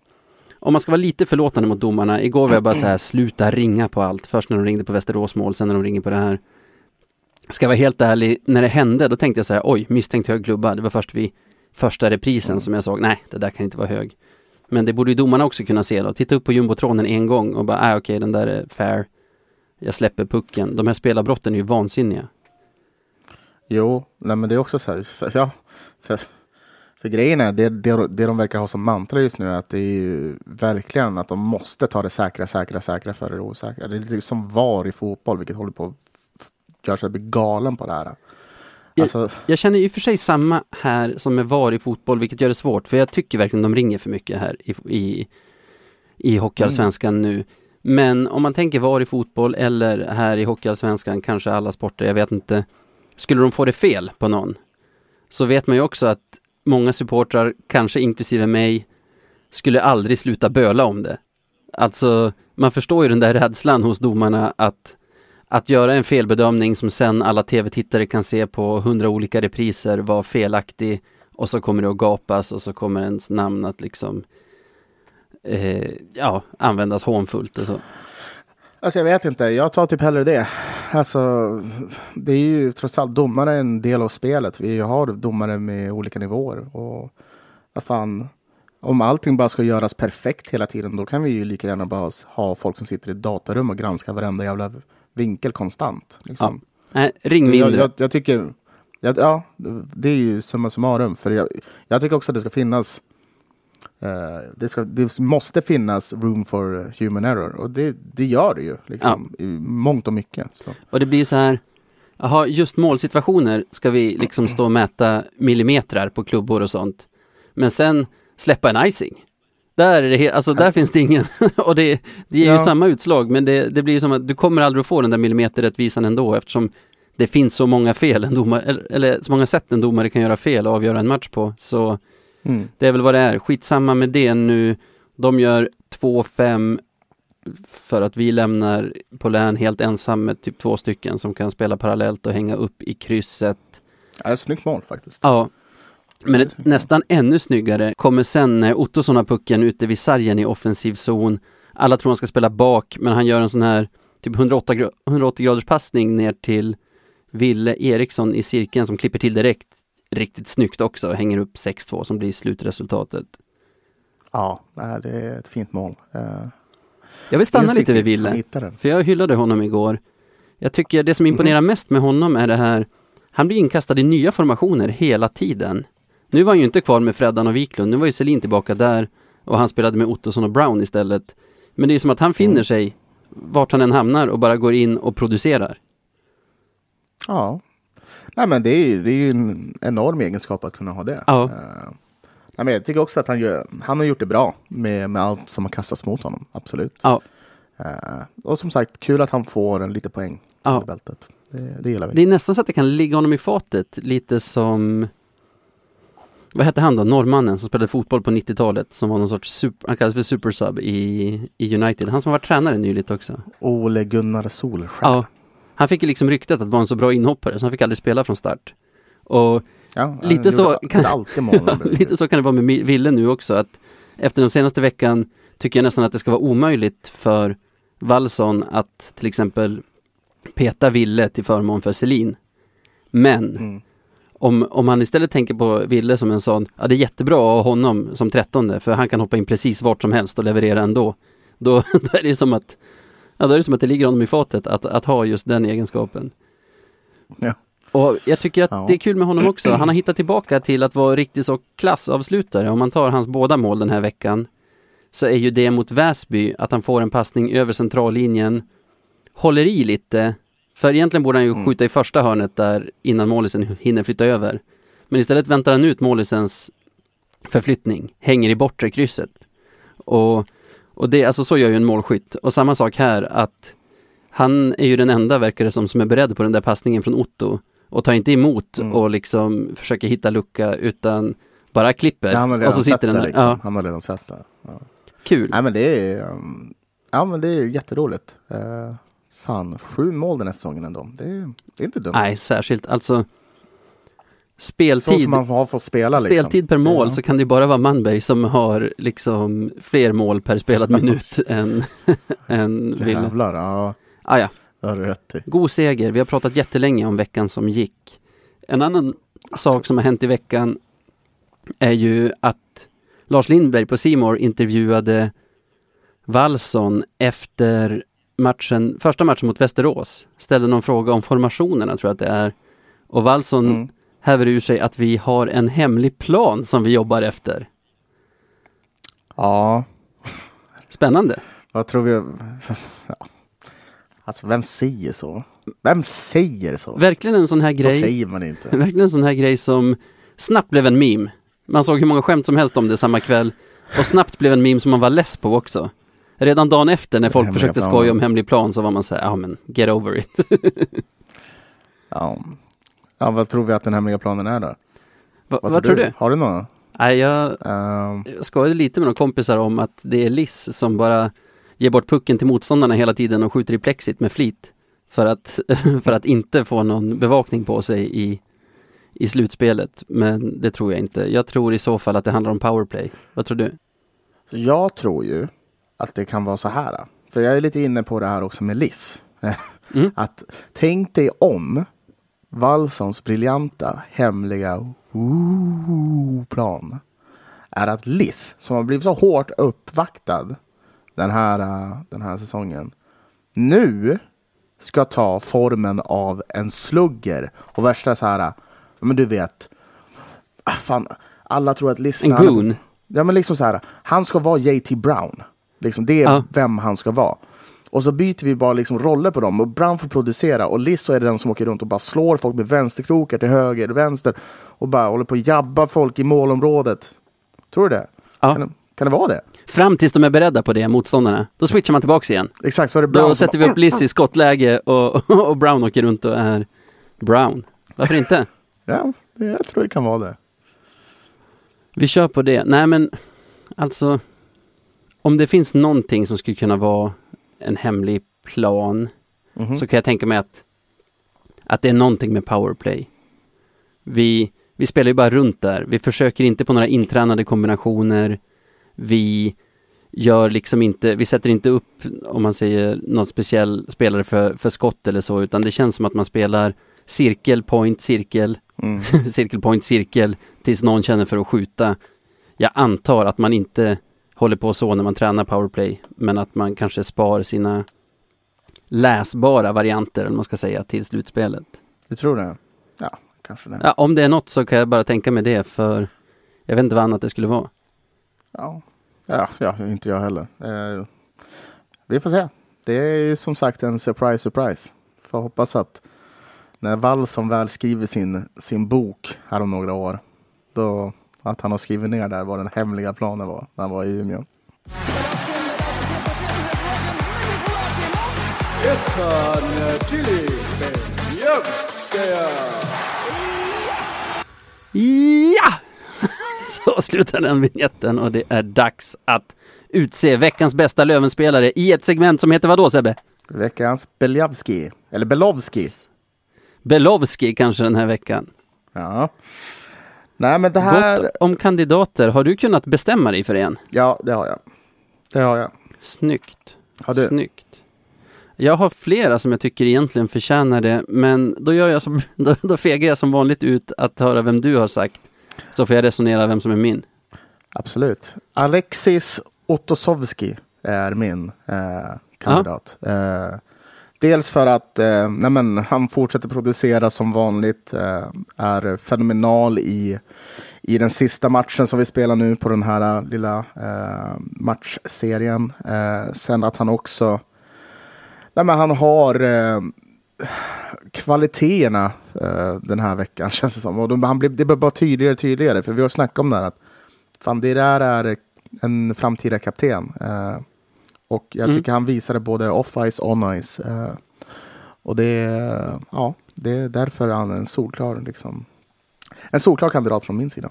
om man ska vara lite förlåtande mot domarna, igår var jag bara så här, sluta ringa på allt. Först när de ringde på Västerås mål, sen när de ringer på det här. Ska jag vara helt ärlig, när det hände, då tänkte jag så här, oj, misstänkt hög klubba. Det var först vid första reprisen som jag såg, nej, det där kan inte vara hög. Men det borde ju domarna också kunna se då. Titta upp på jumbotronen en gång och bara, ah, okej, den där är fair. Jag släpper pucken. De här spelarbrotten är ju vansinniga. Jo, nej men det är också så här, för, ja, för, för grejen är, det, det, det de verkar ha som mantra just nu är att det är ju verkligen att de måste ta det säkra, säkra, säkra före det osäkra. Det är lite som VAR i fotboll, vilket håller på att göra sig galen på det här. Alltså, Jag känner i och för sig samma här som med VAR i fotboll, vilket gör det svårt. För jag tycker verkligen de ringer för mycket här i, i, i Hockeyallsvenskan nu. Men om man tänker VAR i fotboll eller här i Hockeyallsvenskan, kanske alla sporter, jag vet inte. Skulle de få det fel på någon, så vet man ju också att många supportrar, kanske inklusive mig, skulle aldrig sluta böla om det. Alltså, man förstår ju den där rädslan hos domarna att att göra en felbedömning som sen alla tv-tittare kan se på hundra olika repriser var felaktig och så kommer det att gapas och så kommer ens namn att liksom eh, ja, användas hånfullt och så. Alltså jag vet inte, jag tar typ hellre det. Alltså, det är ju trots allt domare är en del av spelet. Vi har domare med olika nivåer. Och vad fan, om allting bara ska göras perfekt hela tiden, då kan vi ju lika gärna bara ha folk som sitter i datarum och granskar varenda jävla vinkel konstant. Liksom. Nej, ring mindre. Jag, jag, jag tycker, jag, ja, det är ju summa summarum. För jag tycker också att det ska finnas Uh, det, ska, det, måste finnas room for human error och det, det gör det ju. Liksom, ja. I mångt och mycket. Så. Och det blir så här, jaha, just målsituationer ska vi liksom stå och mäta millimeter på klubbor och sånt. Men sen släppa en icing. Där, är det alltså, där finns det ingen, och det, det ger ja. ju samma utslag men det, det blir som att du kommer aldrig att få den där millimeterrättvisan ändå eftersom det finns så många fel en domare, eller, eller så många sätt en domare kan göra fel och avgöra en match på. Så Mm. Det är väl vad det är. Skitsamma med det nu. De gör 2-5 för att vi lämnar på län helt ensam med typ två stycken som kan spela parallellt och hänga upp i krysset. Ja, ett snyggt mål faktiskt. Ja. Men ett, nästan ännu snyggare kommer sen när Ottosson har pucken ute vid sargen i offensiv zon. Alla tror han ska spela bak, men han gör en sån här typ 180, 180 graders passning ner till Ville Eriksson i cirkeln som klipper till direkt riktigt snyggt också, hänger upp 6-2 som blir slutresultatet. Ja, det är ett fint mål. Eh, jag vill stanna lite vid Ville, för jag hyllade honom igår. Jag tycker det som imponerar mm. mest med honom är det här, han blir inkastad i nya formationer hela tiden. Nu var han ju inte kvar med Freddan och Wiklund, nu var ju Selin tillbaka där och han spelade med Ottosson och Brown istället. Men det är som att han finner mm. sig vart han än hamnar och bara går in och producerar. Ja, Nej, men det är, det är ju en enorm egenskap att kunna ha det. Ja. Uh, nej, men jag tycker också att han, gör, han har gjort det bra med, med allt som har kastats mot honom. Absolut. Ja. Uh, och som sagt, kul att han får en lite poäng ja. i bältet. Det, det gillar vi. Det är nästan så att det kan ligga honom i fatet lite som vad hette han då, norrmannen som spelade fotboll på 90-talet som var någon sorts, super, han kallades för supersub i, i United. Han som var tränare nyligt också. Ole Gunnar Solskjaer. Ja, han fick ju liksom ryktet att vara en så bra inhoppare så han fick aldrig spela från start. Och ja, lite, så kan, lite så kan det vara med Ville nu också att efter den senaste veckan tycker jag nästan att det ska vara omöjligt för Wallson att till exempel peta Ville till förmån för Selin. Men mm. om, om man istället tänker på Ville som en sån, ja det är jättebra att ha honom som trettonde för han kan hoppa in precis vart som helst och leverera ändå. Då, då är det som att Ja, då är det som att det ligger honom i fatet att, att ha just den egenskapen. Ja. Och jag tycker att ja. det är kul med honom också. Han har hittat tillbaka till att vara riktigt så klassavslutare. Om man tar hans båda mål den här veckan så är ju det mot Väsby att han får en passning över centrallinjen, håller i lite, för egentligen borde han ju mm. skjuta i första hörnet där innan målisen hinner flytta över. Men istället väntar han ut målisens förflyttning, hänger i bortre krysset. Och och det, alltså så gör ju en målskytt. Och samma sak här att han är ju den enda, verkar det som, som är beredd på den där passningen från Otto. Och tar inte emot mm. och liksom försöker hitta lucka utan bara klipper. Ja, han har redan och så sitter den där. Liksom. Ja. Han har redan sett det. Ja. Kul. Nej men det är, um, ja men det är jätteroligt. Uh, fan, sju mål den här säsongen ändå. Det är, det är inte dumt. Nej, särskilt. Alltså speltid, så som man har fått spela speltid liksom. per mål ja. så kan det bara vara Manberg som har liksom fler mål per spelad minut än, än. Jävlar, ja. Ah, ja. Det har du rätt i. God seger. Vi har pratat jättelänge om veckan som gick. En annan alltså. sak som har hänt i veckan är ju att Lars Lindberg på Simor intervjuade Wallson efter matchen, första matchen mot Västerås. Ställde någon fråga om formationerna tror jag att det är. Och Wallson mm häver ur sig att vi har en hemlig plan som vi jobbar efter. Ja. Spännande. Vad tror vi? Ja. Alltså vem säger så? Vem säger så? Verkligen en sån här grej. Så säger man inte. Verkligen en sån här grej som snabbt blev en meme. Man såg hur många skämt som helst om det samma kväll. Och snabbt blev en meme som man var less på också. Redan dagen efter när folk försökte plan. skoja om hemlig plan så var man såhär, ja men get over it. ja, Ja, vad tror vi att den hemliga planen är då? Va, vad, vad tror du? du? Har du någon? Nej, jag, um... jag skojade lite med några kompisar om att det är Liss som bara ger bort pucken till motståndarna hela tiden och skjuter i plexit med flit. För att, för att inte få någon bevakning på sig i, i slutspelet. Men det tror jag inte. Jag tror i så fall att det handlar om powerplay. Vad tror du? Så jag tror ju att det kan vara så här. För jag är lite inne på det här också med Liss. Mm. att tänk dig om Wallsons briljanta hemliga plan är att Liss, som har blivit så hårt uppvaktad den här, äh, den här säsongen, nu ska ta formen av en slugger. Och värsta så här, men du vet, ah, fan, alla tror att Liss... En goon. Ja men liksom så här, han ska vara JT Brown. Liksom, det är Ja. vem han ska vara. Och så byter vi bara liksom roller på dem och Brown får producera och Lisso är den som åker runt och bara slår folk med vänsterkrokar till höger och vänster och bara håller på att jabba folk i målområdet. Tror du det? Ja. Kan, det kan det vara det? Fram tills de är beredda på det, motståndarna. Då switchar man tillbaks igen. Exakt, så är det Brown Då sätter vi upp Liz i skottläge och, och Brown åker runt och är Brown. Varför inte? Ja, det- jag tror det kan vara det. Vi kör på det. Nej men, alltså. Om det finns någonting som skulle kunna vara en hemlig plan Mhm. så kan jag tänka mig att, att det är någonting med powerplay. Vi, vi spelar ju bara runt där. Vi försöker inte på några intränade kombinationer. Vi gör liksom inte, vi sätter inte upp, om man säger, någon speciell spelare för, för skott eller så, utan det känns som att man spelar cirkel, point, cirkel, Mm. cirkel, point, cirkel, tills någon känner för att skjuta. Jag antar att man inte håller på så när man tränar powerplay, men att man kanske spar sina läsbara varianter, vad man ska säga, till slutspelet. Du tror det? Ja, kanske det. Ja, om det är något så kan jag bara tänka mig det, för jag vet inte vad annat det skulle vara. Ja, ja, ja inte jag heller. Eh, vi får se. Det är ju som sagt en surprise, surprise. Får hoppas att när Wallson väl skriver sin, sin bok här om några år, då att han har skrivit ner där vad den hemliga planen var när han var i Umeå. Ja! Så slutar den vignetten och det är dags att utse veckans bästa Lövenspelare i ett segment som heter vadå Sebbe? Veckans Beljavski, eller Belovski. Belovski kanske den här veckan. Ja. Nej, men det här. Gott om kandidater. Har du kunnat bestämma dig för en? Ja, det har jag. Det har jag. Snyggt. Har du? Snyggt. Jag har flera som jag tycker egentligen förtjänar det, men då gör jag som, då, då fegar jag som vanligt ut att höra vem du har sagt. Så får jag resonera vem som är min. Absolut. Alexis Ottosovski är min eh, kandidat. Eh, dels för att eh, nej men, han fortsätter producera som vanligt. Eh, är fenomenal i, i den sista matchen som vi spelar nu på den här eh, lilla eh, matchserien. Eh, sen att han också nej men, han har eh, kvaliteterna eh, den här veckan känns det som. Och de, han blir, det blir bara tydligare och tydligare. För vi har snackat om det här att fan, det där är en framtida kapten. Eh, och jag Mm. tycker han visade både off-ice och on-ice. Eh, och det, är- ja, det är därför han är en solklar, liksom, en solklar kandidat från min sida.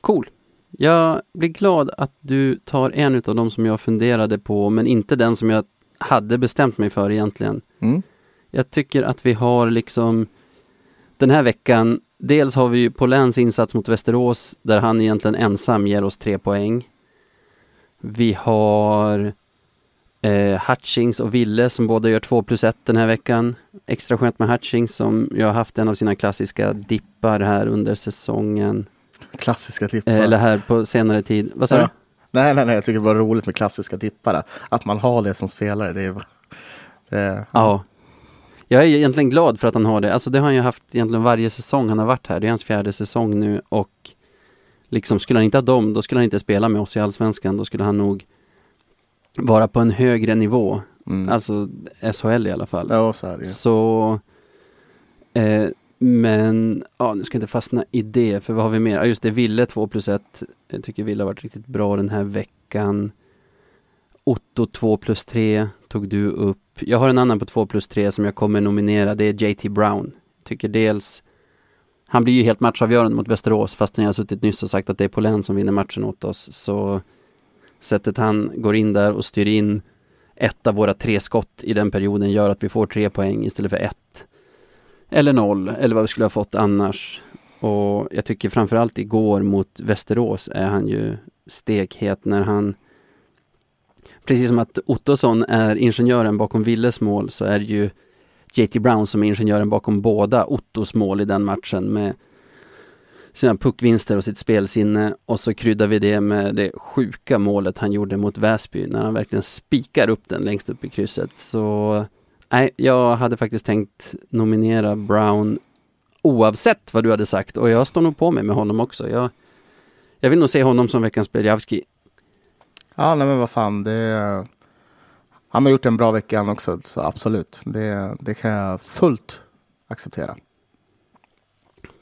Cool. Jag blir glad att du tar en utav dem som jag funderade på, men inte den som jag hade bestämt mig för egentligen. Mm. Jag tycker att vi har liksom den här veckan, dels har vi ju Poläns insats mot Västerås där han egentligen ensam ger oss tre poäng. Vi har eh, Hutchings och Ville som båda gör två plus ett den här veckan. Extra skönt med Hutchings som jag har haft en av sina klassiska dippar här under säsongen. Klassiska dippar. Eh, eller här på senare tid. Vad sa Ja. du? Nej, nej, nej, jag tycker det var roligt med klassiska dippare. Att man har det som spelare. Det är, det är, Ja. Jag är egentligen glad för att han har det. Alltså det har han ju haft egentligen varje säsong han har varit här. Det är hans fjärde säsong nu och liksom skulle han inte ha dem, då skulle han inte spela med oss i Allsvenskan. Då skulle han nog vara på en högre nivå. Mm. Alltså SHL i alla fall. ja, så är det. Så eh, men, ja nu ska jag inte fastna i det, för vad har vi mer? Ja just det, Ville 2 plus 1. Jag tycker Ville har varit riktigt bra den här veckan. Otto 2 plus 3 tog du upp. Jag har en annan på 2 plus 3 som jag kommer nominera, det är JT Brown. Tycker dels, han blir ju helt matchavgörande mot Västerås, fast jag har suttit nyss och sagt att det är Polen som vinner matchen åt oss. Så sättet han går in där och styr in ett av våra tre skott i den perioden gör att vi får tre poäng istället för ett. Eller noll, eller vad vi skulle ha fått annars. Och jag tycker framförallt igår mot Västerås är han ju stekhet när han Precis som att Ottosson är ingenjören bakom Willes mål så är det ju JT Brown som är ingenjören bakom båda Ottos mål i den matchen med sina puckvinster och sitt spelsinne och så kryddar vi det med det sjuka målet han gjorde mot Väsby när han verkligen spikar upp den längst upp i krysset. Så nej, jag hade faktiskt tänkt nominera Brown oavsett vad du hade sagt och jag står nog på mig med honom också. Jag, jag vill nog se honom som veckans Beljavski. Ja, nej men vad fan. Det, han har gjort en bra vecka han också, så absolut. Det, det kan jag fullt acceptera.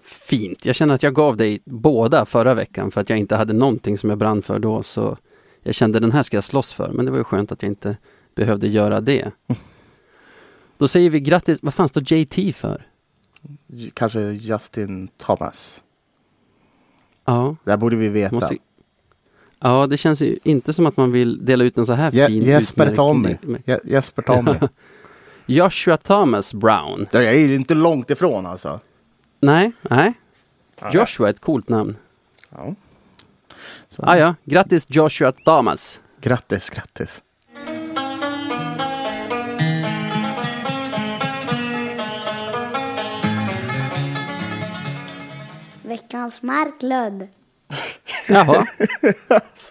Fint. Jag känner att jag gav dig båda förra veckan för att jag inte hade någonting som jag brann för då. Så jag kände den här ska jag slåss för. Men det var ju skönt att jag inte behövde göra det. Då säger vi grattis. Vad fan står JT för? Kanske Justin Thomas. Ja. Det borde vi veta. Måste... Ja, det känns ju inte som att man vill dela ut en så här Je fin Jesper Tommy. Je Jesper Tommy. Joshua Thomas Brown. Jag är ju inte långt ifrån alltså. Nej, nej. Ja. Joshua är ett coolt namn. Ja. Så. Ah, ja, grattis Joshua Thomas. Grattis, grattis. Veckans Marklund. Jaha,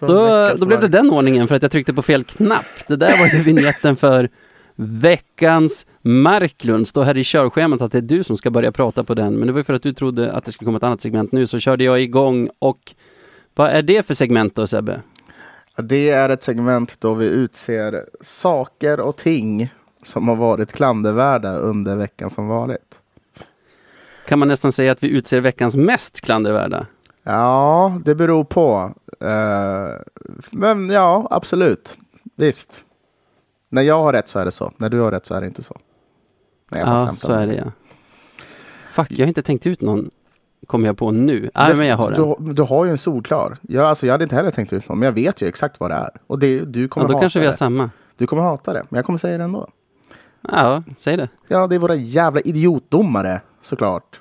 då, då blev det den ordningen för att jag tryckte på fel knapp. Det där var ju vignetten för veckans Marklund. Står här i körschemat att det är du som ska börja prata på den. Men det var ju för att du trodde att det skulle komma ett annat segment nu så körde jag igång och vad är det för segment då Sebbe? Det är ett segment då vi utser saker och ting som har varit klandervärda under veckan som varit. Kan man nästan säga att vi utser veckans mest klandervärda? Ja, det beror på. Eh, men ja, absolut. Visst. När jag har rätt så är det så. När du har rätt så är det inte så. Nej, Ja, så är det ja. Fuck, jag har inte tänkt ut någon, kommer jag på nu. Nej, Det- men jag har den. du, du har ju en solklar. Jag, alltså, jag hade inte heller tänkt ut någon, men jag vet ju exakt vad det är. Och det, du Ja, kommer då hata kanske vi har det. samma. Du kommer hata det, men jag kommer säga det ändå. Ja, säg det. Ja, det är våra jävla idiotdomare, såklart.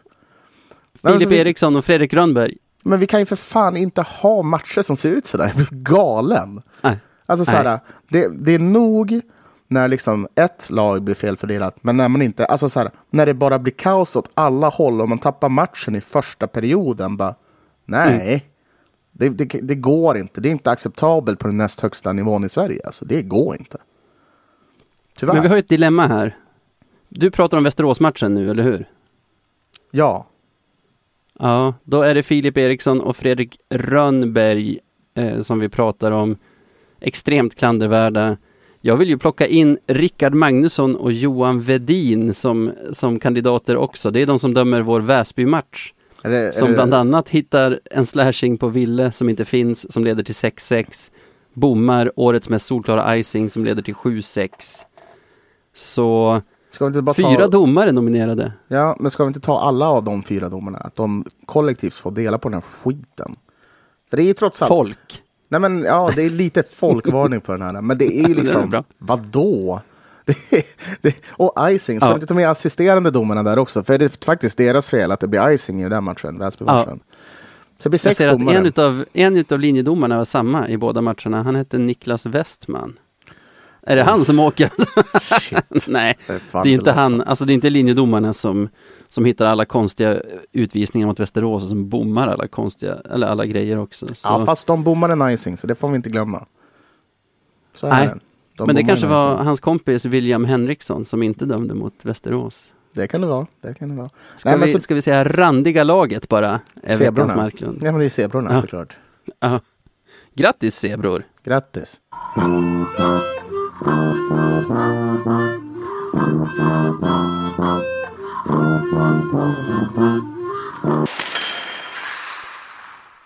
Filip alltså, vi- Eriksson och Fredrik Rönnberg. Men vi kan ju för fan inte ha matcher som ser ut sådär. Jag blir galen. Nej. Alltså så här, det, det är nog när liksom ett lag blir felfördelat, men när man inte, alltså så här, när det bara blir kaos åt alla håll och man tappar matchen i första perioden, bara nej, det, det, det går inte. Det är inte acceptabelt på den näst högsta nivån i Sverige. Alltså, det går inte. Tyvärr. Men vi har ju ett dilemma här. Du pratar om Västeråsmatchen nu, eller hur? Ja, Ja, då är det Filip Eriksson och Fredrik Rönnberg eh, som vi pratar om. Extremt klandervärda. Jag vill ju plocka in Rickard Magnusson och Johan Vedin som, som kandidater också. Det är de som dömer vår Väsby-match. är Som det, bland annat hittar en slashing på Ville som inte finns, som leder till 6-6. Bommar årets mest solklara icing som leder till 7-6. Så ska vi inte bara fyra ta, domare nominerade. Ja, men ska vi inte ta alla av de fyra domarna? Att de kollektivt får dela på den här skiten. För det är ju trots allt... Folk. Nej men ja, det är lite folkvarning på den här. Men det är ju Det liksom, bra. vadå? Det, är- det, och icing, ska Ja. vi inte ta med assisterande domarna där också? För det är faktiskt deras fel att det blir icing i den matchen, Väsby-matchen. Så det blir Jag sex att domare. en utav, en utav linjedomarna var samma i båda matcherna. Han hette Niklas Westman. Är det han som åker? Shit. Nej, Det är inte han. Alltså det är inte linjedomarna som, som hittar alla konstiga utvisningar mot Västerås och som bommar alla konstiga, eller alla grejer också. Så. Ja, fast de bommar en icing, så det får vi inte glömma. Så är Nej. De Men det kanske var hans kompis William Henriksson som inte dömde mot Västerås. Det kan det vara. Det kan det vara. Ska, Nej, men vi, så- ska vi säga randiga laget bara? Zebrorna. Ja, men det är zebrorna Ja. såklart. Ja. Grattis zebror! Grattis.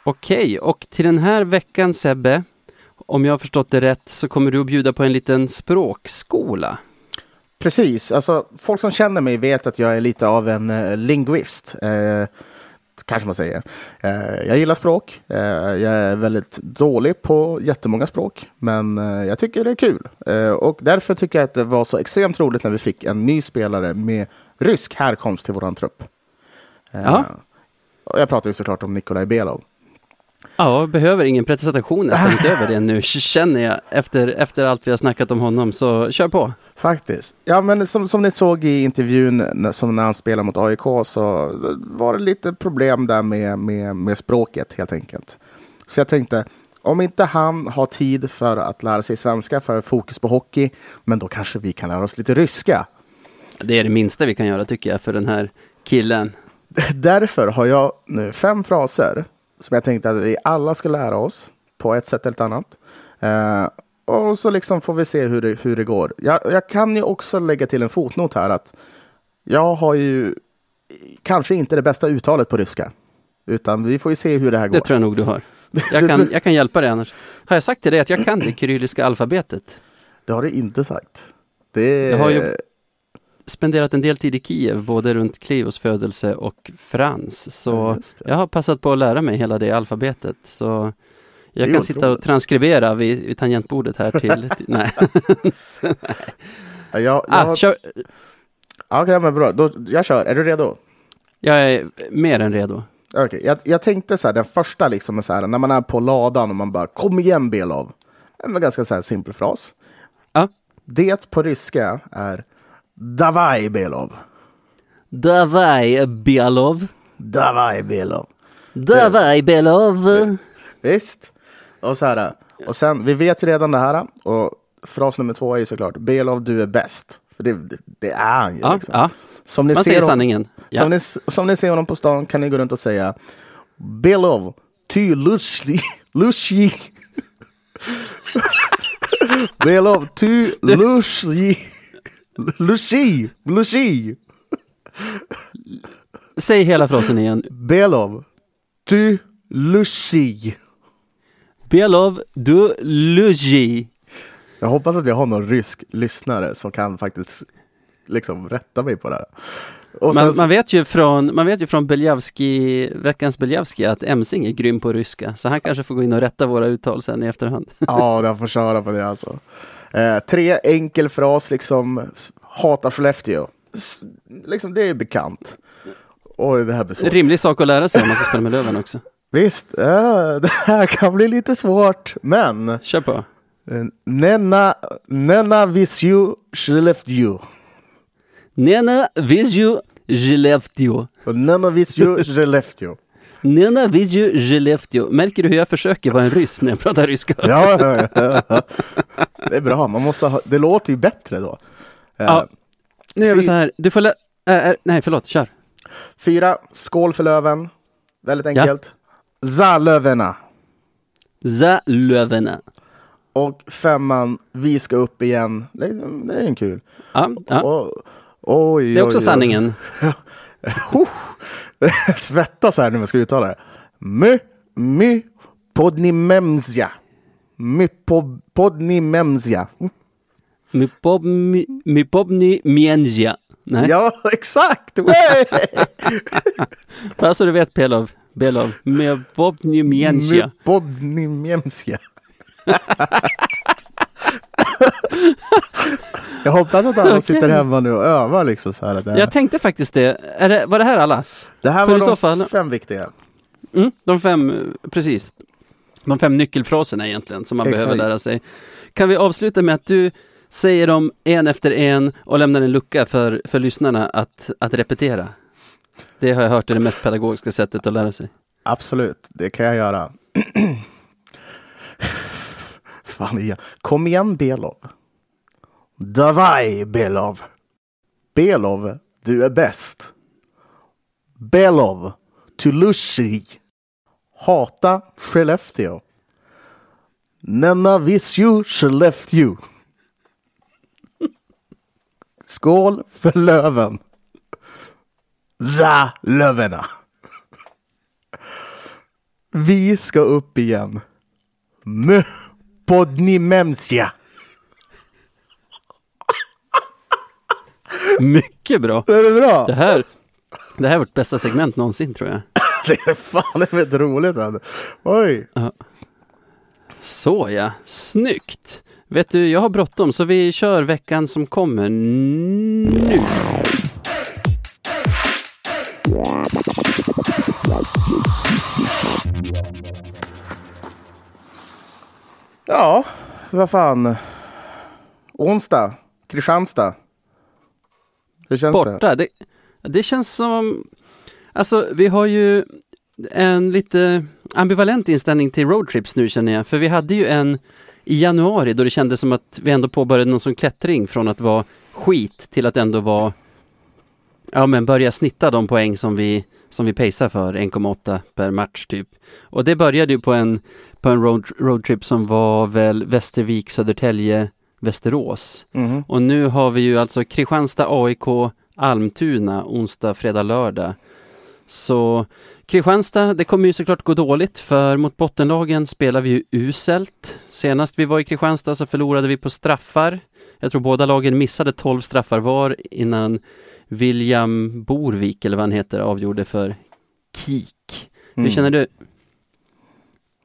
Okej, och till den här veckan Sebbe, om jag har förstått det rätt, så kommer du att bjuda på en liten språkskola. Precis, alltså folk som känner mig vet att jag är lite av en uh, linguist. Eh, kanske man säger. Eh, jag gillar språk. Eh, jag är väldigt dålig på jättemånga språk, men eh, jag tycker det är kul. Och därför tycker jag att det var så extremt roligt när vi fick en ny spelare med rysk härkomst till våran trupp. Jag pratar ju såklart om Nikolaj Belov. Ja, behöver ingen presentation nästan utöver det nu, känner jag. Efter, efter allt vi har snackat om honom, så kör på. Faktiskt. Ja, men som, som ni såg i intervjun som när han spelade mot AIK så var det lite problem där med, med, med språket helt enkelt. Så jag tänkte, om inte han har tid för att lära sig svenska för fokus på hockey, men då kanske vi kan lära oss lite ryska. Det är det minsta vi kan göra tycker jag för den här killen. Därför har jag nu fem fraser som jag tänkte att vi alla ska lära oss på ett sätt eller ett annat. Eh, och så liksom får vi se hur det, hur det går. Jag, jag kan ju också lägga till en fotnot här att jag har ju kanske inte det bästa uttalet på ryska. Utan vi får ju se hur det här går. Det tror jag nog du har. Jag kan, jag kan hjälpa dig annars. Har jag sagt till dig att jag kan det kyrilliska alfabetet? Det har du inte sagt. Det... Jag har ju spenderat en del tid i Kiev, både runt Cleos födelse och Frans. Så Ja, jag har passat på att lära mig hela det alfabetet. Så jag kan sitta och transkribera vid, vid tangentbordet här till... till nej. Ja, jag, jag Ah, har... kör. Okej, men bra. Då, jag kör. Är du redo? Jag är mer än redo. Okej, jag, jag tänkte så här, den första liksom är så här, när man är på ladan och man bara kom igen Belov. En ganska så här simpel fras. Ja. Det på ryska är Davaj Belov. Davaj Belov. Davaj Belov. Davaj Belov. Visst? Och så här, och sen, vi vet ju redan det här. Och fras nummer två är ju såklart Belov, du är bäst. För det, det, är han ju. Ja, liksom. ja. Som ni Man ser sanningen. Ja. Som, ni, som ni ser honom på stan kan ni gå runt och säga Belov, ty Lushi, Lushi. Belov, ty Lushi, Lushi, Lushi. Säg hela frasen igen. Belov, ty Lushi. Belov du Luji. Jag hoppas att jag har någon rysk lyssnare som kan faktiskt liksom rätta mig på det här. Och sen, Man, man vet ju från, man vet ju från Beljavski, veckans Beljavski att Emsing är grym på ryska. Så han kanske får gå in och rätta våra uttal sen i efterhand. Ja, jag får köra på det alltså. Eh, tre enkel fras, liksom hatar Skellefteå. S- Liksom, det är bekant. Oj, det här blir svårt. Rimlig sak att lära sig om man ska spela med Löven också. Visst, eh, det här kan bli lite svårt, men Kör på. eh, Nena, Nena Visju Skellefteå. Nena Vizju Skellefteå. Nena Visju Skellefteå. Nena Vizju Skellefteå. Märker du hur jag försöker vara en ryss när jag pratar ryska? Ja, ja, ja, ja. det är bra. Man måste ha, det låter ju bättre då. Eh, Ja. Nu gör vi så här. Du får lä- äh, Nej, förlåt. Kör. Fyra, skål för Löven. Väldigt enkelt. Löverna. Za Löverna. Och femman, vi ska upp igen. Det, är- en kul. Ja, ja. Och, oj, Det är också oj, oj. Svettas här nu när jag ska uttala det. My, my, podnimemsia. My, po, podnimemsia. Mypobni mypobni międzia. Nej, Ja, exakt! Bara så du vet Belov. Belov. Mypobni międzia. My, podnimemsia. Jag hoppas att alla Okej. sitter hemma nu och övar liksom så här. Att det, Jag tänkte faktiskt det. Är det. Var det här alla? det här för var så de fall- fem viktiga. Mm, de fem, precis. De fem nyckelfraserna egentligen som man Exakt. behöver lära sig. Kan vi avsluta med att du säger dem en efter en och lämnar en lucka för, för lyssnarna att, att repetera? Det har jag hört är det mest pedagogiska sättet att lära sig. Absolut, det kan jag göra. Fan igen. Kom igen Belov. Davaj Belov. Belov, du är bäst. Belov, Tulushi. Hata Skellefteå. Nenna Visju Skellefteå. Skål för Löven. Za Lövena! Vi ska upp igen. M podnimemsia. Mycket bra! Är det bra? Det här, det här är vårt bästa segment någonsin tror jag. Det är fan det är roligt. Alltså. Oj. Så ja, snyggt! Vet du, jag har bråttom så vi kör veckan som kommer nu. Ja, vad fan. Onsdag, Kristianstad. Hur känns det? Borta, det, det känns som... Alltså, vi har ju en lite ambivalent inställning till roadtrips nu känner jag. För vi hade ju en i januari då det kändes som att vi ändå påbörjade någon sån klättring från att vara skit till att ändå vara Ja men börja snitta de poäng som vi som vi pacear för 1,8 per match typ. Och det började ju på en på en road, roadtrip som var väl Västervik, Södertälje, Västerås. Mhm. Och nu har vi ju alltså Kristianstad, AIK, Almtuna onsdag, fredag, lördag. Så Kristianstad, det kommer ju såklart gå dåligt för mot bottenlagen spelar vi ju uselt. Senast vi var i Kristianstad så förlorade vi på straffar. Jag tror båda lagen missade 12 straffar var innan William Borvik, eller vad han heter, avgjorde för KIK. Hur Mm. känner du?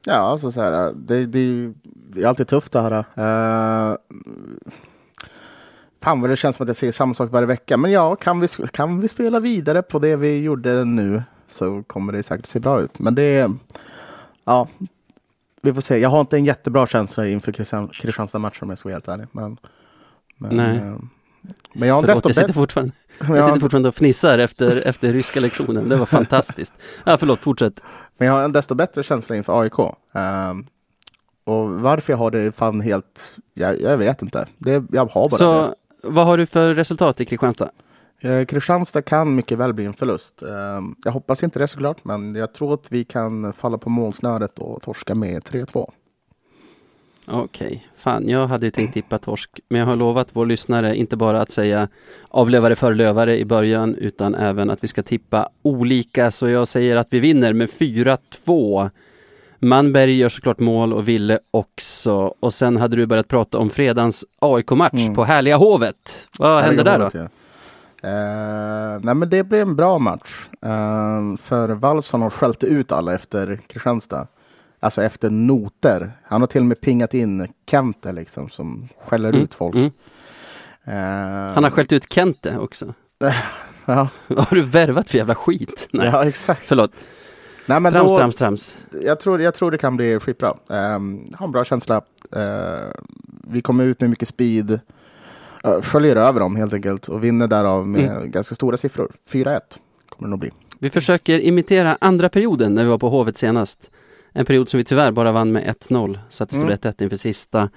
Ja, alltså så här, det, det, det är alltid tufft det här. Uh, fan vad det känns som att jag säger samma sak varje vecka. Men ja, kan vi, kan vi spela vidare på det vi gjorde nu så kommer det säkert se bra ut. Men det är, ja, vi får se. Jag har inte en jättebra känsla inför Kristian- Kristianstad-matchen om jag ska vara helt ärlig. Men, men, Nej. eh, men jag har Förlåt, desto jag sitter bättre... fortfarande, jag sitter fortfarande och fnissar efter, efter ryska lektionen. Det var fantastiskt. Ja, förlåt, fortsätt. Men jag har en desto bättre känsla inför AIK. Ehm, och varför jag har det fan helt, jag, jag vet inte. Det, jag har bara det. Så vad har du för resultat i Kristianstad? Eh, Kristianstad kan mycket väl bli en förlust. Ehm, jag hoppas inte det såklart, men jag tror att vi kan falla på målsnöret och torska med 3-2. Okej, fan jag hade tänkt tippa torsk, men jag har lovat vår lyssnare inte bara att säga avlövare för lövare i början, utan även att vi ska tippa olika, så jag säger att vi vinner med 4-2. Manberg gör såklart mål och Ville också. Och sen hade du börjat prata om fredagens AIK-match Mm. på Härliga Hovet. Vad hände där då? Uh, nej men det blev en bra match. Uh, för Wallson har skällt ut alla efter Kristianstad. Alltså efter noter. Han har till och med pingat in Kente liksom som skäller Mm, ut folk. mm. Eh, Han har skällt ut Kente också. ja, Vad har du värvat för jävla skit? Nej, ja, exakt. förlåt. Nej, men Trams, då, trams, trams. jag, tror, jag tror det kan bli skitbra. Um, har en bra känsla. Eh, vi kommer ut med mycket speed. Uh, sköljer över dem helt enkelt och vinner därav med Mm. ganska stora siffror. 4-1 kommer det nog bli. Vi försöker imitera andra perioden när vi var på Hovet senast. En period som vi tyvärr bara vann med 1-0, så att det stod Mm. 1-1 inför sista.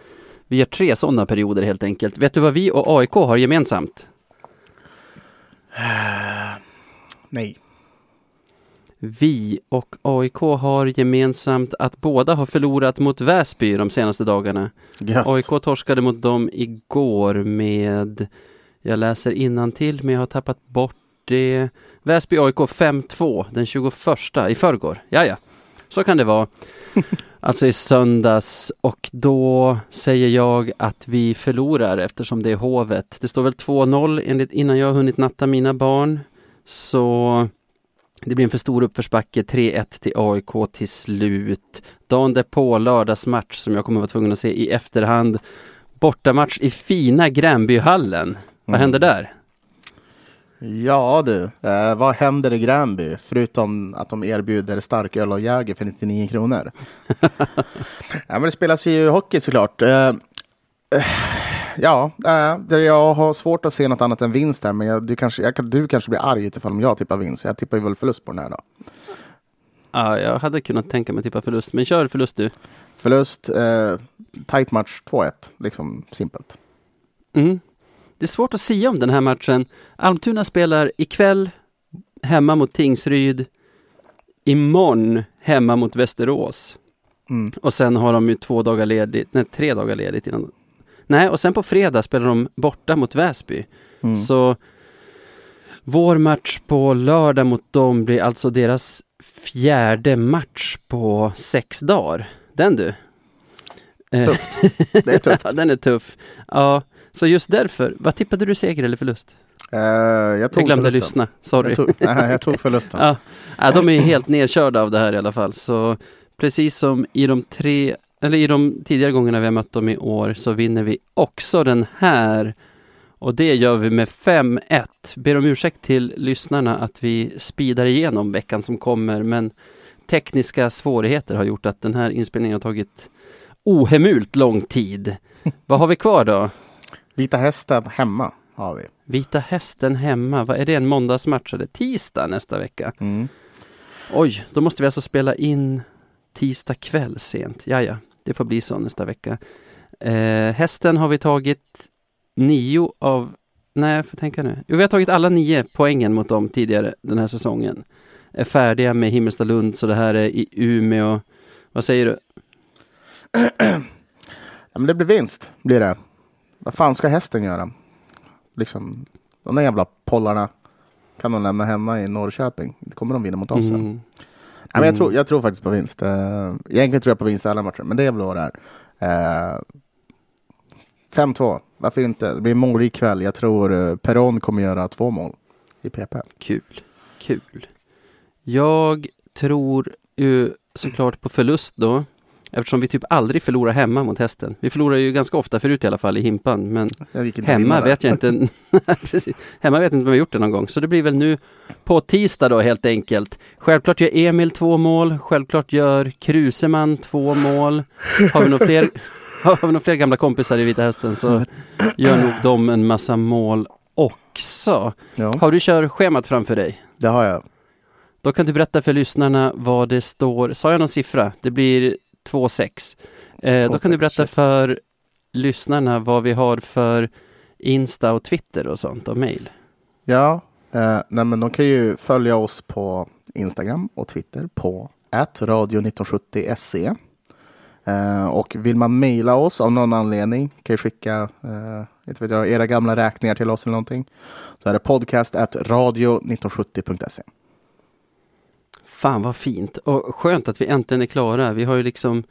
Vi gör tre sådana perioder helt enkelt. Vet du vad vi och AIK har gemensamt? Nej. Vi och AIK har gemensamt att båda har förlorat mot Väsby de senaste dagarna. Gött. AIK torskade mot dem igår med, jag läser innantill men jag har tappat bort det. Väsby AIK 5-2 den 21 i förrgår. Ja, ja, så kan det vara. Alltså i söndags och då säger jag att vi förlorar eftersom det är Hovet. Det står väl 2-0 enligt innan jag har hunnit natta mina barn. Så det blir en för stor uppförsbacke, 3-1 till AIK till slut. Dagen därpå, lördagsmatch som jag kommer vara tvungen att se i efterhand. Bortamatch i fina Gränbyhallen. Vad Mm. händer där? Ja du, eh, vad händer i Gränby? Förutom att de erbjuder starköl och Jäger för 99 kronor. ja, men det spelas ju hockey såklart. Eh, eh, ja, eh, jag har svårt att se något annat än vinst här. Men jag, du, kanske, jag, du kanske blir arg utifall om jag tippar vinst. Jag tippar ju väl förlust på den här då. Ja, jag hade kunnat tänka mig tippa förlust, men kör förlust du. Förlust, eh, tight match 2-1. Liksom simpelt. Mm. Det är svårt att säga om den här matchen. Almtuna spelar ikväll hemma mot Tingsryd. Imorgon hemma mot Västerås. Mm. Och sen har de ju två dagar ledigt, nej tre dagar ledigt innan. Nej, och sen på fredag spelar de borta mot Väsby. Mm. Så vår match på lördag mot dem blir alltså deras fjärde match på sex dagar. Den du. Eh, Det är tufft. ja, den är tuff. Ja, så just därför. Vad tippade du seger eller förlust? Eh, jag tog Jag glömde förlusten. lyssna. Sorry. Jag tog, nej, jag tog förlusten. Ja. ja, de är helt nedkörda av det här i alla fall. Så precis som i de tre, eller i de tidigare gångerna vi har mött dem i år så vinner vi också den här. Och det gör vi med 5-1. Ber om ursäkt till lyssnarna att vi speedar igenom veckan som kommer, men tekniska svårigheter har gjort att den här inspelningen har tagit ohemult lång tid. Vad har vi kvar då? Vita Hästen hemma har vi. Vita Hästen hemma, vad är det en måndagsmatch eller tisdag nästa vecka? Mm. Oj, då måste vi alltså spela in tisdag kväll sent. Ja, ja, det får bli så nästa vecka. Eh, hästen har vi tagit nio av, nej jag får tänka nu. Jo, vi har tagit alla nio poängen mot dem tidigare den här säsongen. Är färdiga med Himmelstalund, så det här är i Umeå. Vad säger du? Ja, men det blir vinst, blir det. Vad fan ska hästen göra? Liksom, de där jävla pollarna kan de lämna hemma i Norrköping. Det kommer de vinna mot oss. sen. Mm. Nej, men jag, tror, jag tror faktiskt på vinst. Uh, egentligen tror jag på vinst i alla matcher, men det är väl vad det är. Uh, 5-2, varför inte? Det blir målrik kväll. Jag tror uh, Peron kommer göra två mål i PP. Kul, kul. Jag tror ju såklart på förlust då. Eftersom vi typ aldrig förlorar hemma mot hästen. Vi förlorar ju ganska ofta förut i alla fall i Himpan. Men hemma vet jag inte. Precis. Hemma vet jag inte om vi har gjort det någon gång. Så det blir väl nu på tisdag då helt enkelt. Självklart gör Emil två mål. Självklart gör Kruseman två mål. Har vi några fler, har vi några fler gamla kompisar i Vita Hästen så gör nog de en massa mål också. Ja, Har du körschemat framför dig? det har jag. Då kan du berätta för lyssnarna vad det står. Sa jag någon siffra? Det blir 2,6. Eh, då kan du 2,6, berätta för lyssnarna vad vi har för Insta och Twitter och sånt och mail. Ja, eh, nej, men de kan ju följa oss på Instagram och Twitter på radio1970se. Eh, och vill man mejla oss av någon anledning kan ju skicka eh, inte vet jag, era gamla räkningar till oss eller någonting. Så är det podcast at radio1970.se. Fan vad fint och skönt att vi äntligen är klara. Vi har ju liksom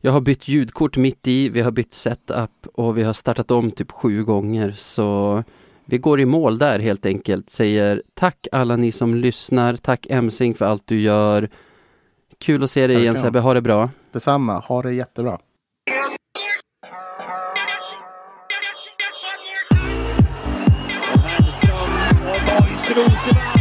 Jag har bytt ljudkort mitt i, vi har bytt setup och vi har startat om typ sju gånger så vi går i mål där helt enkelt. Säger tack alla ni som lyssnar, tack Emsing för allt du gör. Kul att se dig igen. Sebbe, ha det bra. Detsamma, ha det jättebra. Hellström